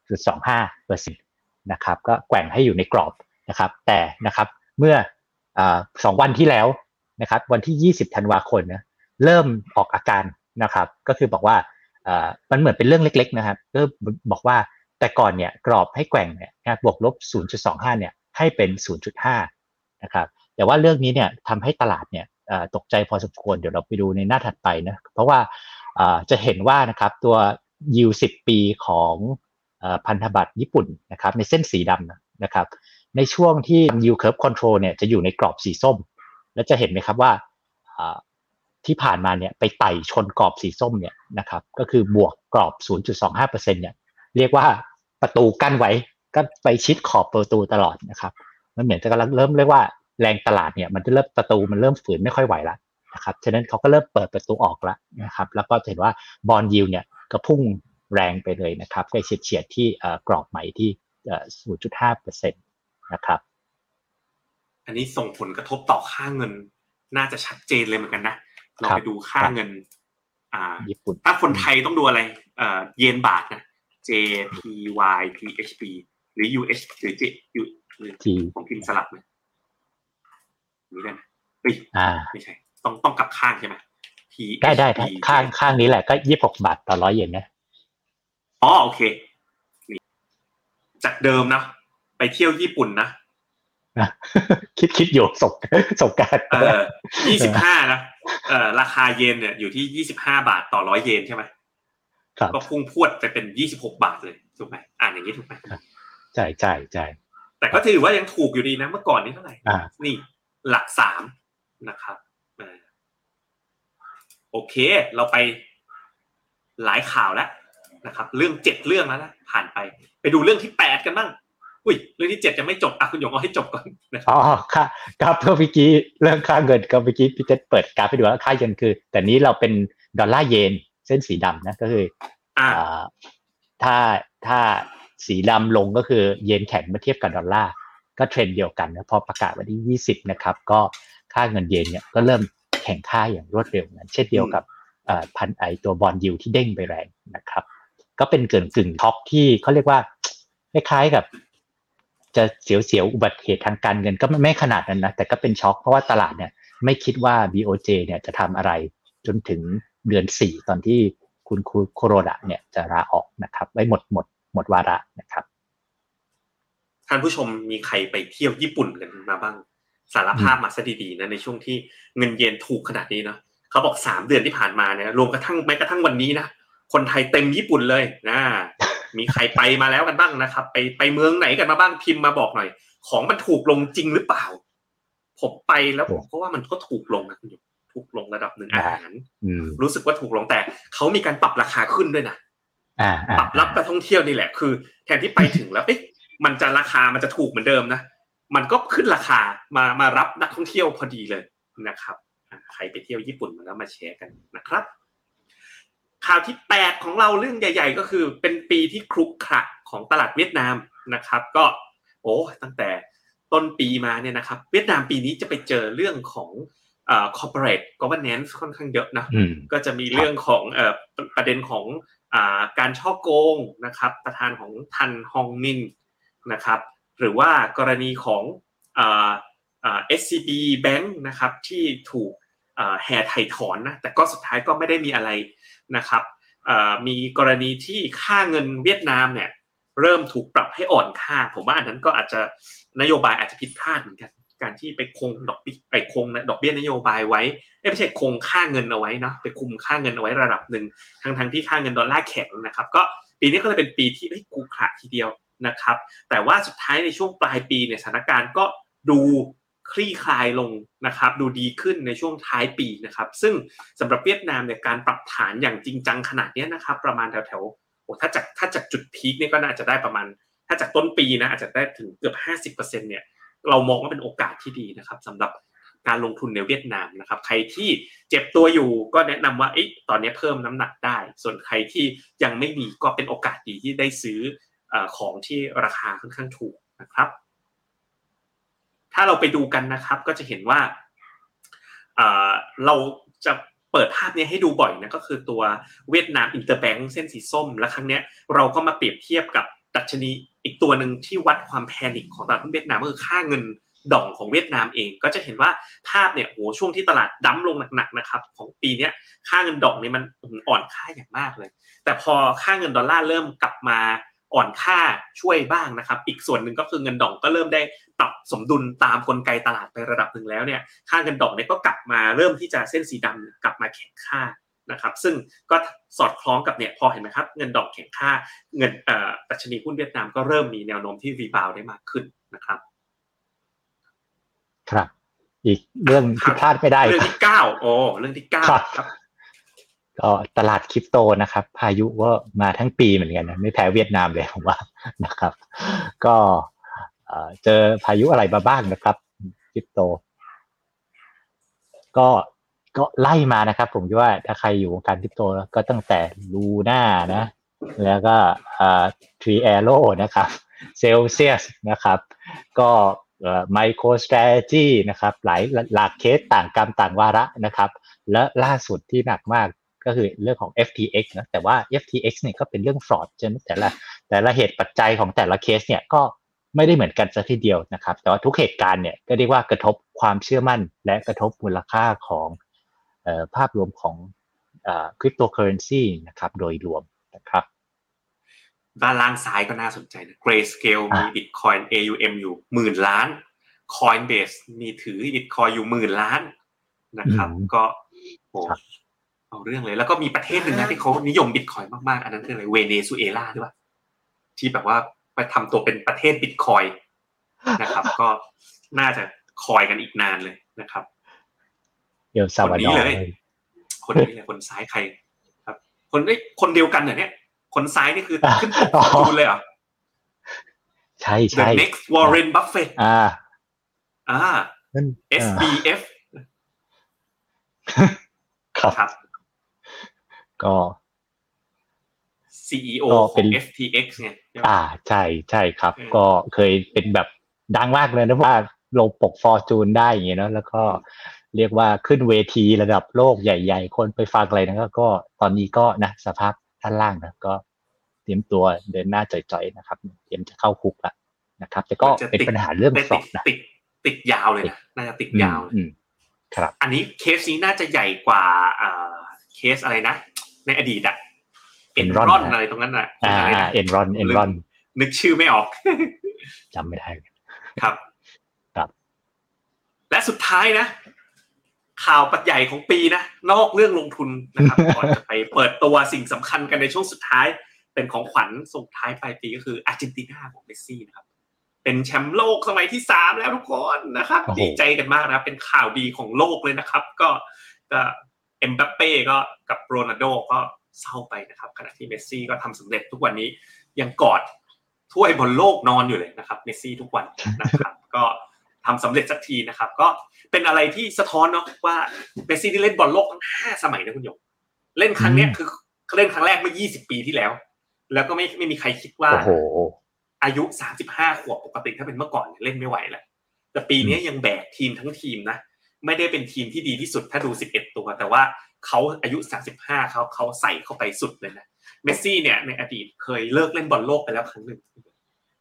0.25เปอร์เซ็นต์นะครับก็แกว่งให้อยู่ในกรอบนะครับแต่นะครับเมื่อสองวันที่แล้วนะครับวันที่ 20 ธันวาคมนะเริ่มออกอาการนะครับก็คือบอกว่า มันเหมือนเป็นเรื่องเล็ก ๆ นะครับก็บอกว่าแต่ก่อนเนี่ยกรอบให้แกว่งเนี่ยบวกลบ 0.25 เนี่ยให้เป็น 0.5 นะครับแต่ว่าเรื่องนี้เนี่ยทำให้ตลาดเนี่ยตกใจพอสมควรเดี๋ยวเราไปดูในหน้าถัดไปนะเพราะว่าจะเห็นว่านะครับตัวยิว10 ปีของพันธบัตรญี่ปุ่นนะครับในเส้นสีดำนะครับในช่วงที่ yield curve control เนี่ยจะอยู่ในกรอบสีส้ม แล้วจะเห็นไหมครับว่า ที่ผ่านมาเนี่ยไปไต่ชนกรอบสีส้มเนี่ยนะครับก็คือบวกกรอบ 0.25%เนี่ยเรียกว่าประตูกั้นไว้ก็ไปชิดขอบประตูตลอดนะครับมันเหมือนจะกำลังเริ่มเรียกว่าแรงตลาดเนี่ยมันจะเริ่มประตูมันเริ่มฝืนไม่ค่อยไหวแล้วนะครับฉะนั้นเขาก็เริ่มเปิดประตูออกแล้วนะครับแล้วก็เห็นว่าบอลยิวเนี่ยก็พุ่งแรงไปเลยนะครับใกล้เฉียดที่กรอบใหม่ที่ 0.5%นะครับอันนี้ส่งผลกระทบต่อค่าเงินน่าจะชัดเจนเลยเหมือนกันนะ เราไปดูค่าเงิน อ่าญี่ปุ่นถ้าคนไทยต้องดูอะไรเอ่อเยนบาทนะ JPY PHP หรือ US หรือ J U หรือของพิมพ์สลับเลยนี่ได้ไหมเฮ้ยไม่ใช่ ต้องต้องกลับข้างใช่ไหม P ได้ได้ข้างข้างนี้แหละก็ยี่สิบหกบาทต่อร้อยเยนนะอ๋อโอเคนี่จากเดิมนะไปเที่ยวญี่ปุ่นนะคิดคิดอยู่สกสกการเออยี่สิบห้านะ เอ่อราคาเยนเนี่ยอยู่ที่ยี่สิบห้าบาทต่อร้อยเยนใช่ไหมก็พุ่งพวดไปเป็นยี่สิบหกบาทเลยถูกไหมอ่านอย่างนี้ถูกไหมใช่ใช่ใช่แต่ก็ถือว่ายังถูกอยู่ดีนะเมื่อก่อนนี้เท่าไหร่นี่หลักสามนะครับโอเค เราไปหลายข่าวแล้วนะครับ เรื่องเจ็ดเรื่องแล้วนะผ่านไป ไปดูเรื่องที่แปดกันบ้าง อุ้ยเรื่องที่เจ็ดจะไม่จบอะคุณหยงเอาให้จบก่อนอ๋อค่ะครับเมื่อกี้เรื่องค่าเงินก็เมื่อกี้พี่เจษเปิดกราฟไปดูว่าค่าเงินคือ แต่นี้เราเป็นดอลลาร์เยนเส้นสีดำนะก็คืออ่าถ้าถ้าสีดำลงก็คือเยนแข็งเมื่อเทียบกับดอลลาร์ก็เทรนด์เดียวกันนะพอประกาศวันที่ 20 นะครับ ก็ค่าเงินเยนเนี่ยก็เริ่มแข็งค่าอย่างรวดเร็วนะเช่นเดียวกับพวกไอตัว bond yield ที่เด้งไปแรงนะครับ ก็เป็นกึ่งกึ่งช็อกที่เขาเรียกว่าคล้ายๆกับ จะเสียวๆอุบัติเหตุทางการเงินก็ไม่ขนาดนั้นนะ แต่ก็เป็นช็อกเพราะว่าตลาดเนี่ยไม่คิดว่า BOJ เนี่ยจะทำอะไรจนถึงเดือนสี่ตอนที่คุณโคโรดะเนี่ยจะลาออกนะครับ ไว้หมดหมดหมดวาระนะครับ ท่านผู้ชมมีใครไปเที่ยวญี่ปุ่นกันมาบ้าง สารภาพมาซะดีๆนะในช่วงที่เงินเยนถูกขนาดนี้เนาะเขาบอกสามเดือนที่ผ่านมาเนี่ยรวมกระทั่งแม้กระทั่งวันนี้นะคนไทยเต็มญี่ปุ่นเลยนะ มีใครไปมาแล้วกันบ้างนะครับ ไปไปเมืองไหนกันมาบ้างพิมพ์มาบอกหน่อย ของมันถูกลงจริงหรือเปล่า ผมไปแล้วผมก็ว่ามันก็ถูกลงนะคุณอยู่ถูกลงระดับหนึ่งอาหารอืมรู้สึกว่าถูกลงแต่เขามีการปรับราคาขึ้นด้วยนะอ่าปรับรับนักท่องเที่ยวนี่แหละ คือ แทนที่ไปถึงแล้วเอ๊ะมันจะราคามันจะถูกเหมือนเดิมนะมันก็ขึ้นราคามามารับนักท่องเที่ยวพอดีเลยนะครับใครไปเที่ยวญี่ปุ่นมาแล้วมาแชร์กันนะครับ ข่าวที่แปดของเราเรื่องใหญ่ ๆ ก็คือเป็นปีที่ครุกคระของตลาดเวียดนามนะครับ ก็โอ้ตั้งแต่ต้นปีมาเนี่ยนะครับ เวียดนามปีนี้จะไปเจอเรื่องของเอ่อ corporate governance ค่อนข้างเยอะนะอืมก็จะมีเรื่องของเอ่อประเด็นของอ่าการช่อโกงนะครับประธานของทันฮองมินนะครับหรือว่ากรณีของอ่าอ่า SCB Bank นะครับที่ถูกอ่าแห่ไถ่ถอนนะแต่ก็สุดท้ายก็ไม่ได้มีอะไร นะครับมีกรณีที่ค่าเงินเวียดนามเนี่ยเริ่มถูกปรับให้อ่อนค่า ผมว่าอันนั้นก็อาจจะนโยบายอาจจะผิดพลาดเหมือนกัน การที่ไปคงดอกเบี้ยไปคงดอกเบี้ยนโยบายไว้ไม่ใช่คงค่าเงินเอาไว้นะไปคุมค่าเงินเอาไว้ระดับหนึ่งทั้งทั้งที่ค่าเงินดอลลาร์แข็งนะครับ ก็ปีนี้ก็เลยเป็นปีที่เฮ้ยกูขระทีเดียวนะครับ แต่ว่าสุดท้ายในช่วงปลายปีเนี่ยสถานการณ์ก็ดู คลี่คลายลงนะครับดูดีขึ้นในช่วงท้ายปีนะครับ ซึ่งสำหรับเวียดนามเนี่ยการปรับฐานอย่างจริงจังขนาดนี้นะครับ ประมาณแถวแถวๆโอ้ถ้าจากถ้าจากจุดพีคเนี่ยก็น่าจะได้ประมาณ ถ้าจากต้นปีนะอาจจะได้ถึงเกือบ 50%เนี่ยเรามองว่าเป็นโอกาสที่ดีนะครับสำหรับการลงทุนในเวียดนามนะครับ ใครที่เจ็บตัวอยู่ก็แนะนำว่าอตอนนี้เพิ่มน้ำหนักได้ ส่วนใครที่ยังไม่มีก็เป็นโอกาสดีที่ได้ซื้อของที่ราคาค่อนข้างถูกนะครับ ถ้าเราไปดูกันนะครับ ก็จะเห็นว่าเราจะเปิดภาพนี้ให้ดูบ่อยนะก็คือตัวเวียดนาม interbank เส้นสีส้ม และครั้งนี้เราก็มาเปรียบเทียบกับดัชนีอีกตัวหนึ่งที่วัดความ panic ของตลาดหุ้นเวียดนามก็คือค่าเงินดองของเวียดนามเอง ก็จะเห็นว่าภาพเนี่ยโอ้ช่วงที่ตลาด dump ลงหนักๆนะครับ ของปีนี้ค่าเงินดองเนี่ยมันอ่อนค่าอย่างมากเลย แต่พอค่าเงินดอลลาร์เริ่มกลับมา อ่อนค่าช่วยบ้างนะครับ อีกส่วนหนึ่งก็คือเงินดองก็เริ่มได้ปรับสมดุลตามกลไกตลาดไประดับหนึ่งแล้วเนี่ยค่าเงินดองเนี่ยก็กลับมาเริ่มที่จะเส้นสีดำกลับมาแข็งค่านะครับซึ่งก็สอดคล้องกับเนี่ยพอเห็นไหมครับเงินดอกแข็งค่าเงินเอ่อดัชนีหุ้นเวียดนามก็เริ่มมีแนวโน้มที่รีบาวได้มากขึ้นนะครับ ครับ อีกเรื่องที่พลาดไม่ได้เรื่องที่เก้าโอ้เรื่องที่เก้าครับครับ ก็ตลาดคริปโตนะครับ พายุก็มาทั้งปีเหมือนกันนะไม่แพ้เวียดนามเลยผมว่านะครับ ก็เจอพายุอะไรมาบ้างนะครับคริปโต ก็ก็ไล่มานะครับ ผมคิดว่าถ้าใครอยู่วงการคริปโตก็ตั้งแต่ Luna นะ แล้วก็ Three Arrows นะครับเซลเซียสนะครับ ก็ไมโครสตร t จีนะครับ หลายหลากเคสต่างกรรมต่างวาระนะครับ และล่าสุดที่หนักมาก ก็คือเรื่องของ FTX นะแต่ว่า FTX เนี่ยก็เป็นเรื่องฟรอดใช่ไหมแต่ละแต่ละเหตุปัจจัยของแต่ละเคสเนี่ยก็ไม่ได้เหมือนกันซะทีเดียวนะครับ แต่ว่าทุกเหตุการณ์เนี่ยก็เรียกว่ากระทบความเชื่อมั่น และกระทบมูลค่าของเอ่อภาพรวมของคริปโตเคอเรนซีนะครับโดยรวมนะครับ ด้านล่างซ้ายก็น่าสนใจนะ Grayscale มีอะ Bitcoin AUM อยู่หมื่นล้าน Coinbase มีถือ Bitcoin อยู่หมื่นล้านนะครับ ก็โอ้ครับ เอาเรื่องเลย แล้วก็มีประเทศหนึ่งนะที่เขานิยม Bitcoin มากๆ อันนั้นคืออะไรเวเนซุเอลาหรือเปล่าที่แบบว่าไปทำตัวเป็นประเทศ Bitcoin นะครับ ก็น่าจะคอยกันอีกนานเลยนะครับเอลซาวาคนนี้ดอร์เลย คนนี้เลยคนซ้ายใคร ครับ คนเอ้ยคนเดียวกันเหรอเนี่ย คนซ้ายนี่คือขึ้นปกของจูนเลยเหรอใช่ The ใช่ next Warren Buffett อ่า อ่านั่น SBF ครับครับ ก็ CEO ก็ขเป็องน FTX ไงใช่ไหมอ่าใช่ใช่ครับอืมก็เคยเป็นแบบดังมากเลยนะว่าลงปกฟอร์จูนได้อย่างเงี้ยเนอะแล้วก็เรียกว่าขึ้นเวทีระดับโลกใหญ่ ๆ คนไปฟังอะไรนะก็ก็ตอนนี้ก็นะสภาพท่านล่างนะก็เตรียมตัวเดินหน้าจ่อยๆนะครับ เตรียมจะเข้าคุกละนะครับ แต่ก็จะเป็นติดปัญหาเรื่องแต่สติอดบนะติดติดยาวเลยนะน่าจะติดยาวเลยอืมอืมครับ อันนี้เคสนี้น่าจะใหญ่กว่าเอ่อเคสอะไรนะ ในอดีตอะอ็น Enron รอนอะไรตรงนั้นน่ะอ่าอะไรนะเอ็นรอนเอ็นรอนนึกชื่อไม่ออกจำไม่ได้ครับครับ และสุดท้ายนะ ข่าวปัจใหญ่ของปีนะ นอกเรื่องลงทุนนะครับก่อนจะไปเปิดตัวสิ่งสำคัญกันในช่วงสุดท้าย เป็นของขวัญส่งท้ายปลายปีก็คืออาร์เจนตินาของเมสซี่นะครับเป็นแชมป์โลกสมัยที่สามแล้วทุกคนนะครับโอ้โหดีใจกันมากนะครับเป็นข่าวดีของโลกเลยนะครับ ก็ก็ เอ็มบัปเป้ก็กับโรนัลโดก็เศร้าไปนะครับขณะที่เมสซี่ก็ทำสำเร็จทุกวันนี้ยังกอดถ้วยบอลโลกนอนอยู่เลยนะครับเมสซี่ทุกวันนะครับ ก็ทำสำเร็จสักทีนะครับ ก็เป็นอะไรที่สะท้อนเนาะว่าเมสซี่ได้เล่นบอลโลกทั้งห้าสมัยนะคุณหยงเล่นครั้งเนี้ยคือเล่นครั้งแรกเมื่อ 20 ปีที่แล้ว แล้วก็ไม่ไม่มีใครคิดว่าโอ้โหอายุ 35 ขวบปกติถ้าเป็นเมื่อก่อนเนี่ยเล่นไม่ไหวแล้วแต่ปีนี้ยังแบกทีมทั้งทีมนะ ไม่ได้เป็นทีมที่ดีที่สุดถ้าดู 11 ตัว แต่ว่าเขาอายุ 35เขาเขาใส่เข้าไปสุดเลยนะเมสซี่เนี่ยในอดีตเคยเลิกเล่นบอลโลกไปแล้วครั้งหนึ่ง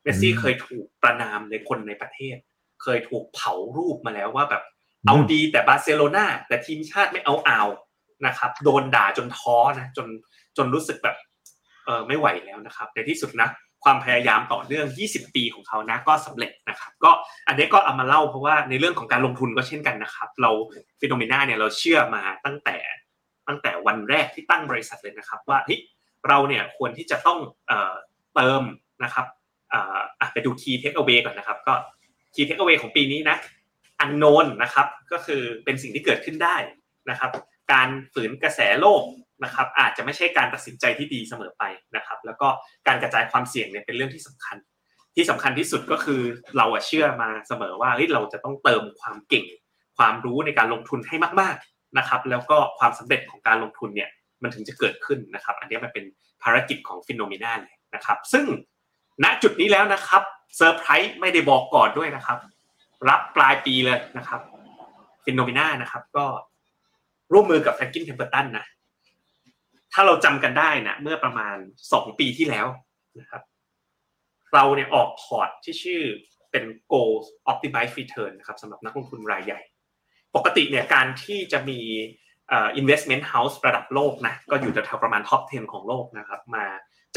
เมสซี่เคยถูกประณามในคนในประเทศ เคยถูกเผารูปมาแล้วว่าแบบ เอาดีแต่บาร์เซโลนาแต่ทีมชาติไม่เอาเอานะครับ โดนด่าจนท้อนะจนจนรู้สึกแบบเออไม่ไหวแล้วนะครับ ในที่สุดนะ ความพยายามต่อเนื่อง 20 ปีของเขานะก็สำเร็จนะครับ ก็อันนี้ก็เอามาเล่าเพราะว่าในเรื่องของการลงทุนก็เช่นกันนะครับ เรา FINNOMENA เนี่ยเราเชื่อมาตั้งแต่ตั้งแต่วันแรกที่ตั้งบริษัทเลยนะครับ ว่าเฮ้ยเราเนี่ยควรที่จะต้องเอ่อเติมนะครับเอ่ออะไปดู key takeaway ก่อนนะครับ ก็ key takeaway ของปีนี้นะ unknown นะครับก็คือเป็นสิ่งที่เกิดขึ้นได้นะครับ การฝืนกระแสโลก นะครับอาจจะไม่ใช่การตัดสินใจที่ดีเสมอไปนะครับ แล้วก็การกระจายความเสี่ยงเนี่ยเป็นเรื่องที่สำคัญ ที่สำคัญที่สุดก็คือเราอะเชื่อมาเสมอว่าเฮ้ยเราจะต้องเติมความเก่ง ความรู้ในการลงทุนให้มากๆนะครับ แล้วก็ความสำเร็จของการลงทุนเนี่ยมันถึงจะเกิดขึ้นนะครับ อันนี้มันเป็นภารกิจของ FINNOMENA เลยนะครับ ซึ่งณจุดนี้แล้วนะครับเซอร์ไพรส์ไม่ได้บอกก่อนด้วยนะครับ รับปลายปีเลยนะครับ FINNOMENA นะครับ ก็ร่วมมือกับ Franklin Templeton นะ ถ้าเราจำกันได้นะเมื่อประมาณสองปีที่แล้วนะครับ เราเนี่ยออก port ที่ชื่อเป็น Goal Optimize Return นะครับสำหรับนักลงทุนรายใหญ่ ปกติเนี่ยการที่จะมี investment house ระดับโลกนะก็อยู่แถวประมาณ top 10 ของโลกนะครับมา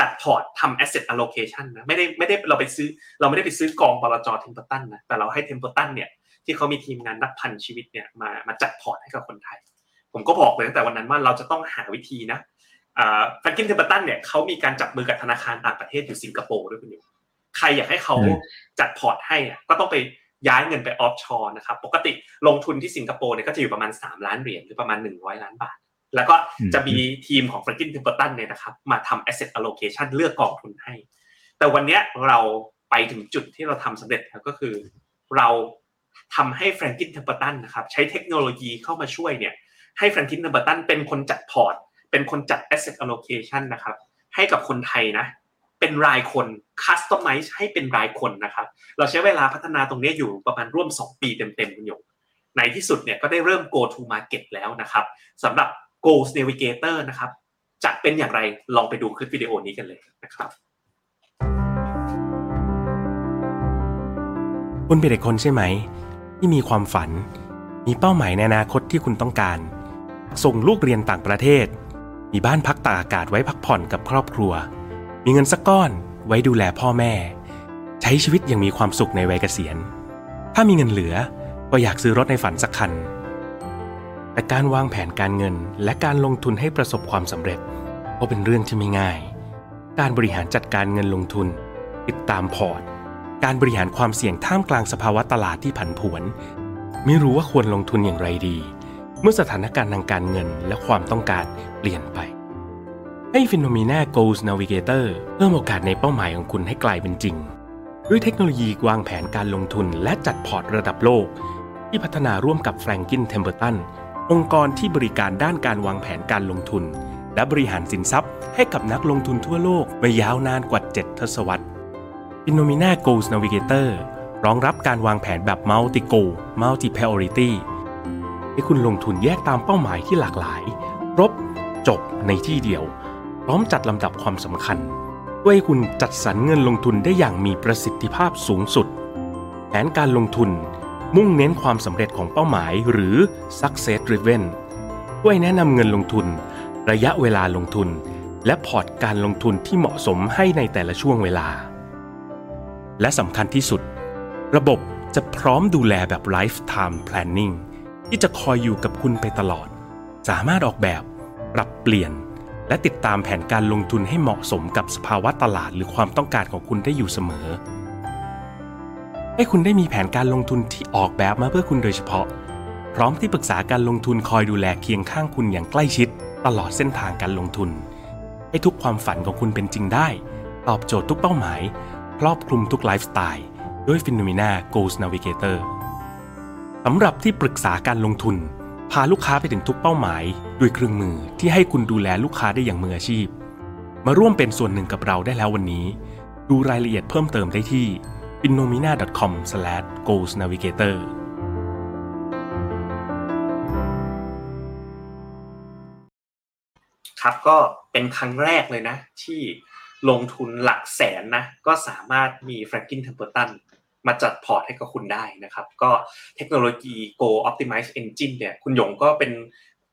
จัดพอร์ตทำ asset allocation นะไม่ได้ไม่ได้เราไปซื้อเราไม่ได้ไปซื้อกองบลจ Templeton นะแต่เราให้ Templeton เนี่ยที่เขามีทีมงานนับพันชีวิตเนี่ยมามาจัดพอร์ตให้กับคนไทย ผมก็บอกเลยตั้งแต่วันนั้นว่าเราจะต้องหาวิธีนะ Franklin Templeton เนี่ยเขามีการจับมือกับธนาคารต่างประเทศอยู่สิงคโปร์ด้วยคุณอยู่ใครอยากให้เขาอืมจัดพอร์ตให้อะก็ต้องไปย้ายเงินไป offshore นะครับ ปกติลงทุนที่สิงคโปร์เนี่ยก็จะอยู่ประมาณ 3 ล้านเหรียญหรือประมาณ 100 ล้านบาท แล้วก็จะมีทีมของ Franklin Templeton เนี่ยนะครับมาทำ asset allocation เลือกกองทุนให้ แต่วันเนี้ยเราไปถึงจุดที่เราทำสำเร็จแล้วก็คือ เราทำให้ Franklin Templeton นะครับใช้เทคโนโลยีเข้ามาช่วยเนี่ยให้ Franklin Templeton เป็นคนจัดพอร์ต เป็นคนจัด asset allocation นะครับ ให้กับคนไทยนะ เป็นรายคน customize ให้เป็นรายคนนะครับ เราใช้เวลาพัฒนาตรงนี้อยู่ประมาณร่วม 2 ปีเต็มๆคุณหยงในที่สุดเนี่ยก็ได้เริ่ม go to market แล้วนะครับสำหรับ Goals Navigator นะครับจะเป็นอย่างไรลองไปดูคลิปวิดีโอนี้กันเลยนะครับคุณเป็นเด็กคนใช่ไหม ที่มีความฝัน มีเป้าหมายในอนาคตที่คุณต้องการ ส่งลูกเรียนต่างประเทศ มีบ้านพักตากอากาศไว้พักผ่อนกับครอบครัว มีเงินสักก้อนไว้ดูแลพ่อแม่ ใช้ชีวิตอย่างมีความสุขในวัยเกษียณ ถ้ามีเงินเหลือก็อยากซื้อรถในฝันสักคัน แต่การวางแผนการเงินและการลงทุนให้ประสบความสำเร็จก็เป็นเรื่องที่ไม่ง่าย การบริหารจัดการเงินลงทุน ติดตามพอร์ต การบริหารความเสี่ยงท่ามกลางสภาวะตลาดที่ผันผวน ไม่รู้ว่าควรลงทุนอย่างไรดี เมื่อสถานการณ์ทางการเงินและความต้องการเปลี่ยนไป ให้ p h e n o m e n a Goals Navigator เพิ่มโอกาสในเป้าหมายของคุณให้กลายเป็นจริง ด้วยเทคโนโลยีวางแผนการลงทุนและจัดพอร์ตระดับโลก ที่พัฒนาร่วมกับ Franklin Templeton องค์กรที่บริการด้านการวางแผนการลงทุน และบริหารสินทรัพย์ ให้กับนักลงทุนทั่วโลกมายาวนานกว่า 7 ทศวรรษ p h e n o m e n a Goals Navigator รองรับการวางแผนแบบ Multi Goal Multi Priority ให้คุณลงทุนแยกตามเป้าหมายที่หลากหลาย ครบ จบในที่เดียว พร้อมจัดลำดับความสำคัญเพื่อให้คุณจัดสรรเงินลงทุนได้อย่างมีประสิทธิภาพสูงสุด แผนการลงทุน มุ่งเน้นความสำเร็จของเป้าหมายหรือ success driven ด้วยแนะนำเงินลงทุน ระยะเวลาลงทุน และพอร์ตการลงทุนที่เหมาะสมให้ในแต่ละช่วงเวลา และสำคัญที่สุด ระบบจะพร้อมดูแลแบบ lifetime planning ที่จะคอยอยู่กับคุณไปตลอด สามารถออกแบบ ปรับเปลี่ยน และติดตามแผนการลงทุนให้เหมาะสมกับสภาวะตลาดหรือความต้องการของคุณได้อยู่เสมอ ให้คุณได้มีแผนการลงทุนที่ออกแบบมาเพื่อคุณโดยเฉพาะ พร้อมที่ปรึกษาการลงทุนคอยดูแลเคียงข้างคุณอย่างใกล้ชิด ตลอดเส้นทางการลงทุน ให้ทุกความฝันของคุณเป็นจริงได้ ตอบโจทย์ทุกเป้าหมาย ครอบคลุมทุกไลฟ์สไตล์ด้วย p h e n o m e n a Goals Navigator สำหรับที่ปรึกษาการลงทุน พาลูกค้าไปถึงทุกเป้าหมายด้วยเครื่องมือที่ให้คุณดูแลลูกค้าได้อย่างมืออาชีพ มาร่วมเป็นส่วนหนึ่งกับเราได้แล้ววันนี้ ดูรายละเอียดเพิ่มเติมได้ที่ p h e n o m e n a c o m g o a l s n a v i g a t o r ครับก็เป็นครั้งแรกเลยนะ ที่ลงทุนหลักแสนนะ ก็สามารถมี Franklin Templeton มาจัดพอร์ตให้กับคุณได้นะครับ ก็เทคโนโลยี Goal Optimize Engine เนี่ยคุณหยงก็เป็น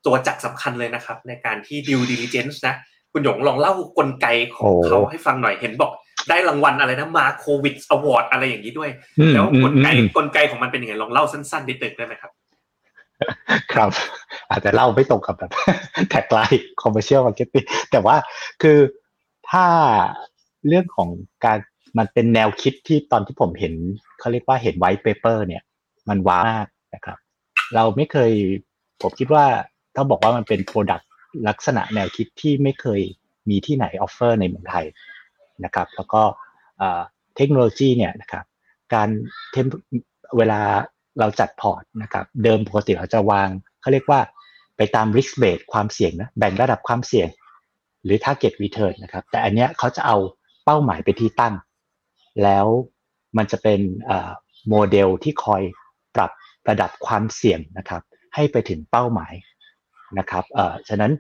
ตัวจักรสำคัญเลยนะครับ ในการที่ due diligence นะ คุณหยงลองเล่ากลไกของเขาให้ฟังหน่อยเห็นบอกได้รางวัลอะไรนะ Markowitz Award อะไรอย่างนี้ด้วย แล้วกลไกกลไกของมันเป็นยังไงลองเล่าสั้นๆนิดนึงได้ไหมครับ ครับ อาจจะเล่าไม่ตรงกับแบบแท็กไลน์ commercial marketing แต่ว่าคือถ้าเรื่องของการ มันเป็นแนวคิดที่ตอนที่ผมเห็นเขาเรียกว่าเห็น white paper เนี่ย มัน wow มากนะครับ เราไม่เคย ผมคิดว่าต้องบอกว่ามันเป็น product ลักษณะแนวคิดที่ไม่เคยมีที่ไหน offer ในเมืองไทยนะครับ แล้วก็เทคโนโลยีเนี่ยนะครับ การเวลาเราจัดพอร์ตนะครับ เดิมปกติเราจะวางเขาเรียกว่าไปตาม risk base ความเสี่ยงนะแบ่งระดับความเสี่ยง หรือ target return นะครับ แต่อันเนี้ยเขาจะเอาเป้าหมายไปที่ตั้ง แล้วมันจะเป็นโมเดลที่คอยปรับระดับความเสี่ยงนะครับ ให้ไปถึงเป้าหมายนะครับเออฉะนั้น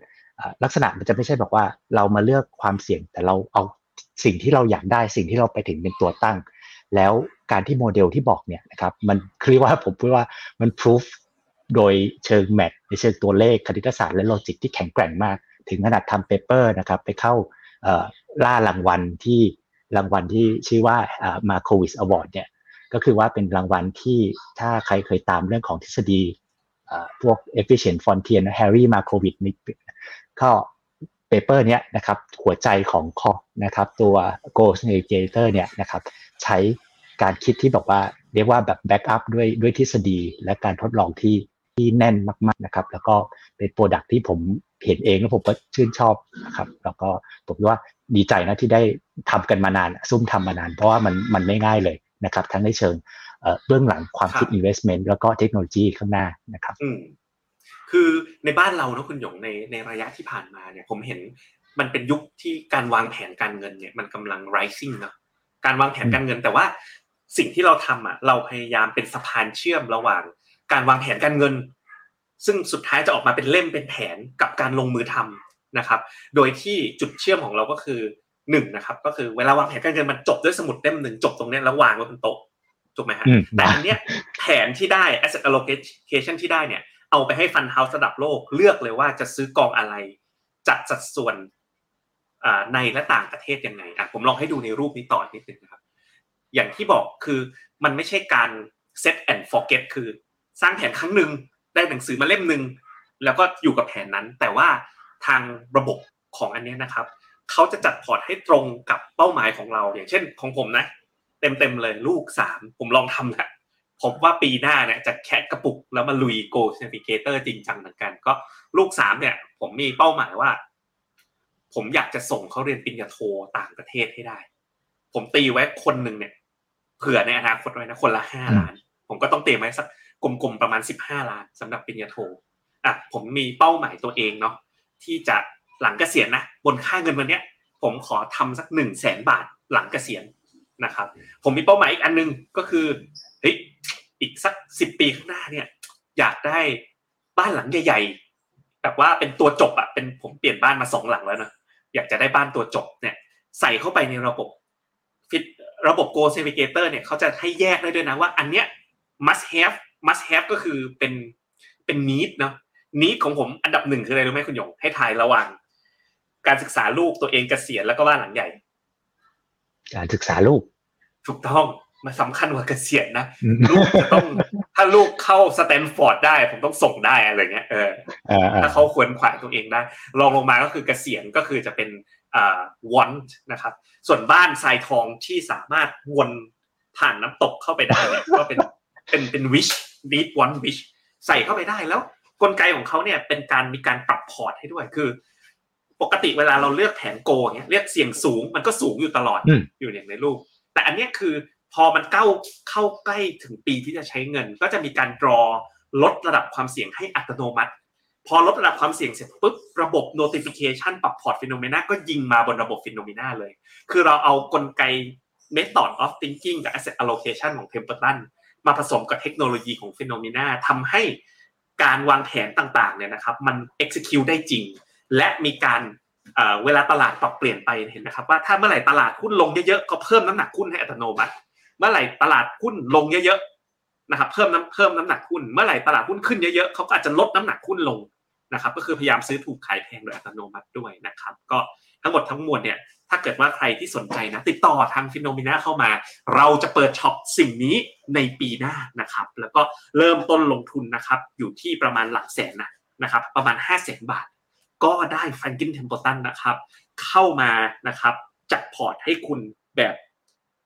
ลักษณะมันจะไม่ใช่บอกว่าเรามาเลือกความเสี่ยง แต่เราเอาสิ่งที่เราอยากได้สิ่งที่เราไปถึงเป็นตัวตั้ง แล้วการที่โมเดลที่บอกเนี่ยนะครับมันคือว่าผมพูดว่ามันพิสูจน์โดยเชิง math ในเชิงตัวเลขคณิตศาสตร์และ logic ที่แข็งแกร่งมาก ถึงขนาดทำ paper นะครับไปเข้าล่ารางวัลที่ รางวัลที่ชื่อว่า Markowitz Award เนี่ยก็คือว่าเป็นรางวัลที่ถ้าใครเคยตามเรื่องของทฤษฎีพวก efficient frontier นะ Harry Markowitz นี่ก็เปเปอร์เนี้ยนะครับหัวใจของคอนะครับตัว goal Navigator เนี่ยนะครับใช้การคิดที่บอกว่าเรียกว่าแบบแบ็กอัพด้วยด้วยทฤษฎีและการทดลองที่ที่แน่นมากๆนะครับ แล้วก็เป็นโปรดักที่ผมเห็นเองแล้วผมก็ชื่นชอบนะครับ แล้วก็ผมว่าดีใจนะที่ได้ ทำกันมานานซุ่มทำมานาน เพราะว่ามันมันไม่ง่ายเลยนะครับ ทั้งในเชิงเบื้องหลังความคิด investment แล้วก็เทคโนโลยีข้างหน้านะครับคือในบ้านเรานะคุณหยงในในระยะที่ผ่านมาเนี่ยผมเห็นมันเป็นยุคที่การวางแผนการเงินเนี่ยมันกำลัง rising นะการวางแผนการเงินแต่ว่าสิ่งที่เราทำอะเราพยายามเป็นสะพานเชื่อมระหว่าง การวางแผนการเงิน ซึ่งสุดท้ายจะออกมาเป็นเล่มเป็นแผนกับการลงมือทำนะครับ โดยที่จุดเชื่อมของเราก็คือ หนึ่งนะครับ ก็คือเวลาวางแผนการเงินมันจบด้วยสมุดเล่มหนึ่งจบตรงนี้แล้ววางไว้บนโต๊ะถูกไหมฮะแต่อันเนี้ยแผนที่ได้ asset allocation ที่ได้เนี่ย เอาไปให้ฟันเฮาส์ระดับโลกเลือกเลยว่าจะซื้อกองอะไร จัดสัดส่วนในและต่างประเทศยังไงอะผมลองให้ดูในรูปนี้ต่อนิดนึงนะครับ อย่างที่บอกคือมันไม่ใช่การ set and forget คือสร้างแผนครั้งหนึ่งได้หนังสือมาเล่มหนึ่งแล้วก็อยู่กับแผนนั้น แต่ว่าทางระบบของอันนี้นะครับ เขาจะจัดพอร์ตให้ตรงกับเป้าหมายของเรา อย่างเช่นของผมนะ เต็มๆเลยลูกสามผมลองทำนะผมว่าปีหน้าเนี่ยจะแคะกระปุกแล้วมาลุย Goals Navigator จริงจังเหมือนกัน ก็ลูกสามเนี่ย ผมมีเป้าหมายว่า ผมอยากจะส่งเขาเรียนปริญญาโทต่างประเทศให้ได้ ผมตีไว้คนหนึ่งเนี่ย เผื่อในอนาคตไว้นะคนละห้าล้าน ผมก็ต้องเตรียมไว้สักกลมๆประมาณสิบห้าล้านสำหรับปริญญาโทอะผมมีเป้าหมายตัวเองเนาะที่จะ หลังเกษียณนะบนค่าเงินวันเนี้ย ผมขอทำสักหนึ่งแสนบาทหลังเกษียณนะครับ ผมมีเป้าหมายอีกอันนึงก็คือเฮ้ยอีกสักสิบปีข้างหน้าเนี่ย อยากได้บ้านหลังใหญ่ๆแบบว่าเป็นตัวจบอะเป็นผมเปลี่ยนบ้านมาสองหลังแล้วนะอยากจะได้บ้านตัวจบเนี่ย ใส่เข้าไปในระบบฟิตระบบ Go Navigator เนี่ยเขาจะให้แยกได้ด้วยนะว่าอันเนี้ย must have must have ก็คือเป็นเป็น need เนาะ need ของผมอันดับหนึ่งคืออะไรรู้ไหมคุณหยงให้ทายระหว่าง การศึกษาลูกตัวเองเกษียณแล้วก็บ้านหลังใหญ่ การศึกษาลูก ถูกต้องมันสำคัญกว่าเกษียณนะลูกจะต้อง ถ้าลูกเข้าสแตนฟอร์ดได้ ผมต้องส่งได้อะไรเงี้ยเออเออเออถ้าเขาขวนขวายตัวเองได้รองลงมาก็คือเกษียณก็คือจะเป็นอ่า want นะครับ ส่วนบ้านทรายทองที่สามารถวนผ่านน้ำตกเข้าไปได้เนี่ยก็เป็นเป็นเป็น wish need want wish ใส่เข้าไปได้แล้ว กลไกของเขาเนี่ยเป็นการมีการปรับพอร์ตให้ด้วยคือ ปกติเวลาเราเลือกแผน goal อย่างเงี้ยเลือกเสี่ยงสูงมันก็สูงอยู่ตลอดอืมอยู่อย่างในรูป แต่อันเนี้ยคือพอมันเข้าเข้าใกล้ถึงปีที่จะใช้เงิน ก็จะมีการ drop ลดระดับความเสี่ยงให้อัตโนมัติ พอลดระดับความเสี่ยงเสร็จปุ๊บระบบ notification ปรับพอร์ต FINNOMENA ก็ยิงมาบนระบบ FINNOMENA เลย คือเราเอากลไก method of thinking กับ asset allocation ของ Templeton มาผสมกับเทคโนโลยีของฟิโนเมนาทำให้การวางแผนต่างๆเนี่ยนะครับมัน execute ได้จริง และมีการเวลาตลาดปรับเปลี่ยนไปเห็นนะครับว่าถ้าเมื่อไหร่ตลาดหุ้นลงเยอะๆก็เพิ่มน้ำหนักหุ้นให้อัตโนมัติ เมื่อไหร่ตลาดหุ้นลงเยอะๆนะครับเพิ่มน้ำเพิ่มน้ำหนักหุ้น เมื่อไหร่ตลาดหุ้นขึ้นเยอะๆเขาก็อาจจะลดน้ำหนักหุ้นลงนะครับ ก็คือพยายามซื้อถูกขายแพงโดยอัตโนมัติด้วยนะครับ ก็ทั้งหมดทั้งมวลเนี่ยถ้าเกิดว่าใครที่สนใจนะติดต่อทาง FINNOMENA เข้ามา เราจะเปิดช็อปสิ่งนี้ในปีหน้านะครับ แล้วก็เริ่มต้นลงทุนนะครับอยู่ที่ประมาณหลักแสนนะนะครับประมาณ5 0 0แสนบาท ก็ได้ Franklin Templeton นะครับ เข้ามานะครับจัดพอร์ตให้คุณแบบ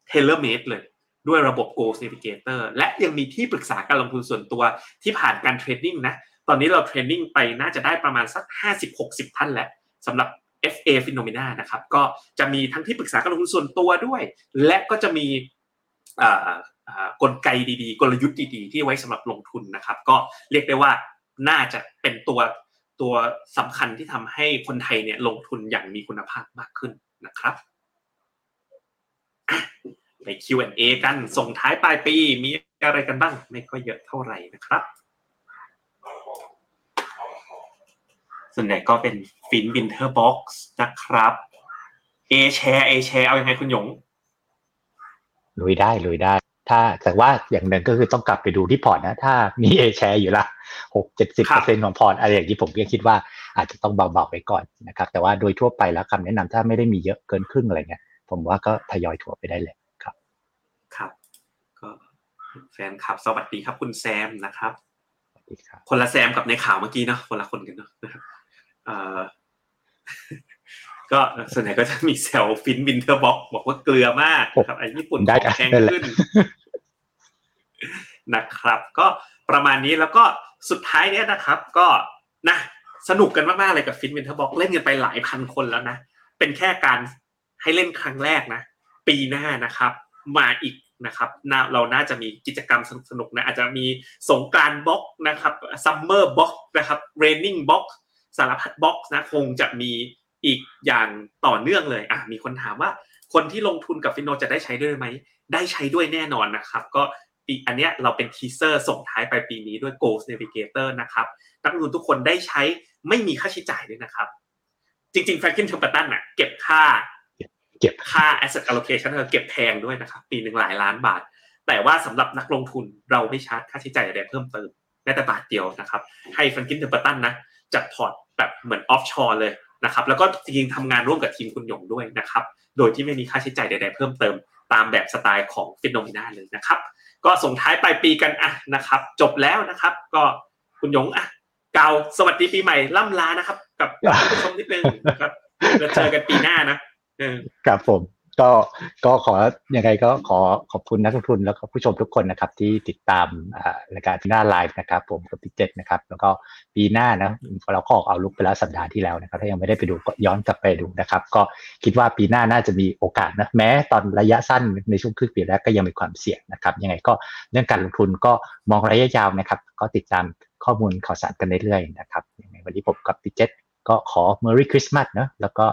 tailor-made เลยด้วยระบบ Goals Navigator และยังมีที่ปรึกษาการลงทุนส่วนตัวที่ผ่านการ training นะ ตอนนี้เราเทรนนิ่งไปน่าจะได้ประมาณสัก 50-60 ท่านแหล้วสำหรับ FA Phenomena นะครับ ก็จะมีทั้งที่ปรึกษาการลงทุนส่วนตัวด้วย และก็จะมีกลไกดีๆ กลยุทธ์ดีๆ ที่ไว้สำหรับลงทุนนะครับ ก็เรียกได้ว่าน่าจะเป็นตัว ตัวสำคัญที่ทำให้คนไทยเนี่ยลงทุนอย่างมีคุณภาพมากขึ้นนะครับอะไป Q&A กันส่งท้ายปลายปีมีอะไรกันบ้าง ไม่ก็เยอะเท่าไหร่นะครับ ส่วนใหญ่ก็เป็นฟิน Winter Box นะครับ A share A share เอายังไงคุณหยงลุยได้ลุยได้ ถ้าแต่ว่าอย่างหนึ่งก็คือต้องกลับไปดูที่พอร์ตนะ ถ้ามี A share อยู่ละหกเจ็ดสิบครัเปอบร์เซ็นของพอร์ตอะไรอย่างที่ผมก็คิดว่าอาจจะต้องเบาๆไปก่อนนะครับ แต่ว่าโดยทั่วไปแล้วคำแนะนำถ้าไม่ได้มีเยอะเกินครึ่งอะไรเงี้ยผมว่าก็ทยอยถั่วไปได้เลยครับ ครับ ก็แฟนคลับ สวัสดีครับคุณแซมนะครับสวัสดีครับ คนละแซมกับในข่าวเมื่อกี้เนาะคนละคนกันเนาะนะครับเอ่อ ก็ส่วนใหญ่ก็จะมีแซลฟินวินเทอร์บ็อกบอกว่าเกลือมากนะครับไอ้ญี่ปุ่นได้ของแพงได้แหละขึ้นนะครับ ก็ประมาณนี้แล้วก็สุดท้ายเนี้ยนะครับ ก็นะสนุกกันมากๆเลยกับฟินวินเทอร์บ็อกเล่นกันไปหลายพันคนแล้วนะเป็นแค่การให้เล่นครั้งแรกนะ ปีหน้านะครับ มาอีกนะครับน่าเราน่าจะมีกิจกรรมสนุกๆนะอาจจะมีสงกรานต์ box นะครับ summer box นะครับ raining box สารพัด box นะคงจะมี อีกอย่างต่อเนื่องเลยอะมีคนถามว่าคนที่ลงทุนกับ FINNO จะได้ใช้ด้วยไหม ได้ใช้ด้วยแน่นอนนะครับ ก็ปีอันเนี้ยเราเป็น teaser ส่งท้ายไปปีนี้ด้วย Goals Navigator นะครับนักลงทุนทุกคนได้ใช้ไม่มีค่าใช้จ่ายด้วยนะครับ จริงๆ Franklin Templeton น่ะเก็บค่าเก็บค่า asset allocation เธอเก็บแพงด้วยนะครับ ปีหนึ่งหลายล้านบาท แต่ว่าสำหรับนักลงทุนเราไม่ชาร์จค่าใช้จ่ายใดๆเพิ่มเติมแม้แต่บาทเดียวนะครับ ให้ Franklin Templeton นะจัดพอร์ตแบบเหมือน offshore เลย นะครับแล้วก็จริงๆทำงานร่วมกับทีมคุณหยงด้วยนะครับโดยที่ไม่มีค่าใช้จ่ายใดๆเพิ่มเติมตามแบบสไตล์ของ FINNOMENA เลยนะครับ ก็ส่งท้ายปลายปีกันอะนะครับ จบแล้วนะครับ ก็คุณหยงอะกล่าวสวัสดีปีใหม่ล่ำลานะครับ กับผู้ชมนิดนึงนะครับแล้วเจอกันปีหน้านะเออครับผม ก็ก็ขอยังไงก็ขอขอบคุณนักลงทุนแล้วก็ผู้ชมทุกคนนะครับ ที่ติดตามรายการที่หน้าไลฟ์นะครับ ผมกับพี่เจษนะครับ แล้วก็ปีหน้านะเราก็ออกเอาลุกไปแล้วสัปดาห์ที่แล้วนะครับ ถ้ายังไม่ได้ไปดูก็ย้อนกลับไปดูนะครับ ก็คิดว่าปีหน้าน่าจะมีโอกาสนะแม้ตอนระยะสั้นในช่วงครึ่งปีแรกก็ยังมีความเสี่ยงนะครับยังไงก็เรื่องการลงทุนก็มองระยะยาวนะครับ ก็ติดตามข้อมูลข่าวสารกันเรื่อยๆนะครับยังไงวันนี้ผมกับพี่เจษก็ขอ Merry Christmas นะแล้วก็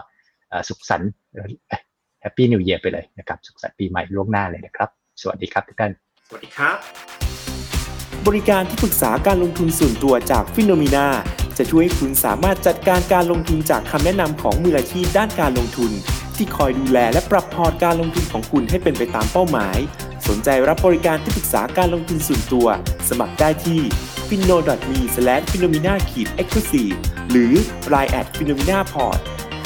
สุขสันต์ Happy New Year ไปเลยนะครับสุขสันต์ปีใหม่ล่วงหน้าเลยนะครับ สวัสดีครับทุกท่านสวัสดีครับ บริการที่ปรึกษาการลงทุนส่วนตัวจาก FINNOMENA จะช่วยให้คุณสามารถจัดการการลงทุนจากคำแนะนำของมืออาชีพด้านการลงทุน ที่คอยดูแลและปรับพอร์ตการลงทุนของคุณให้เป็นไปตามเป้าหมาย สนใจรับบริการที่ปรึกษาการลงทุนส่วนตัว สมัครได้ที่ f i n o m e f i n o m e n a e x c l u s i v e หรือ line at f i n o m e n a p o r t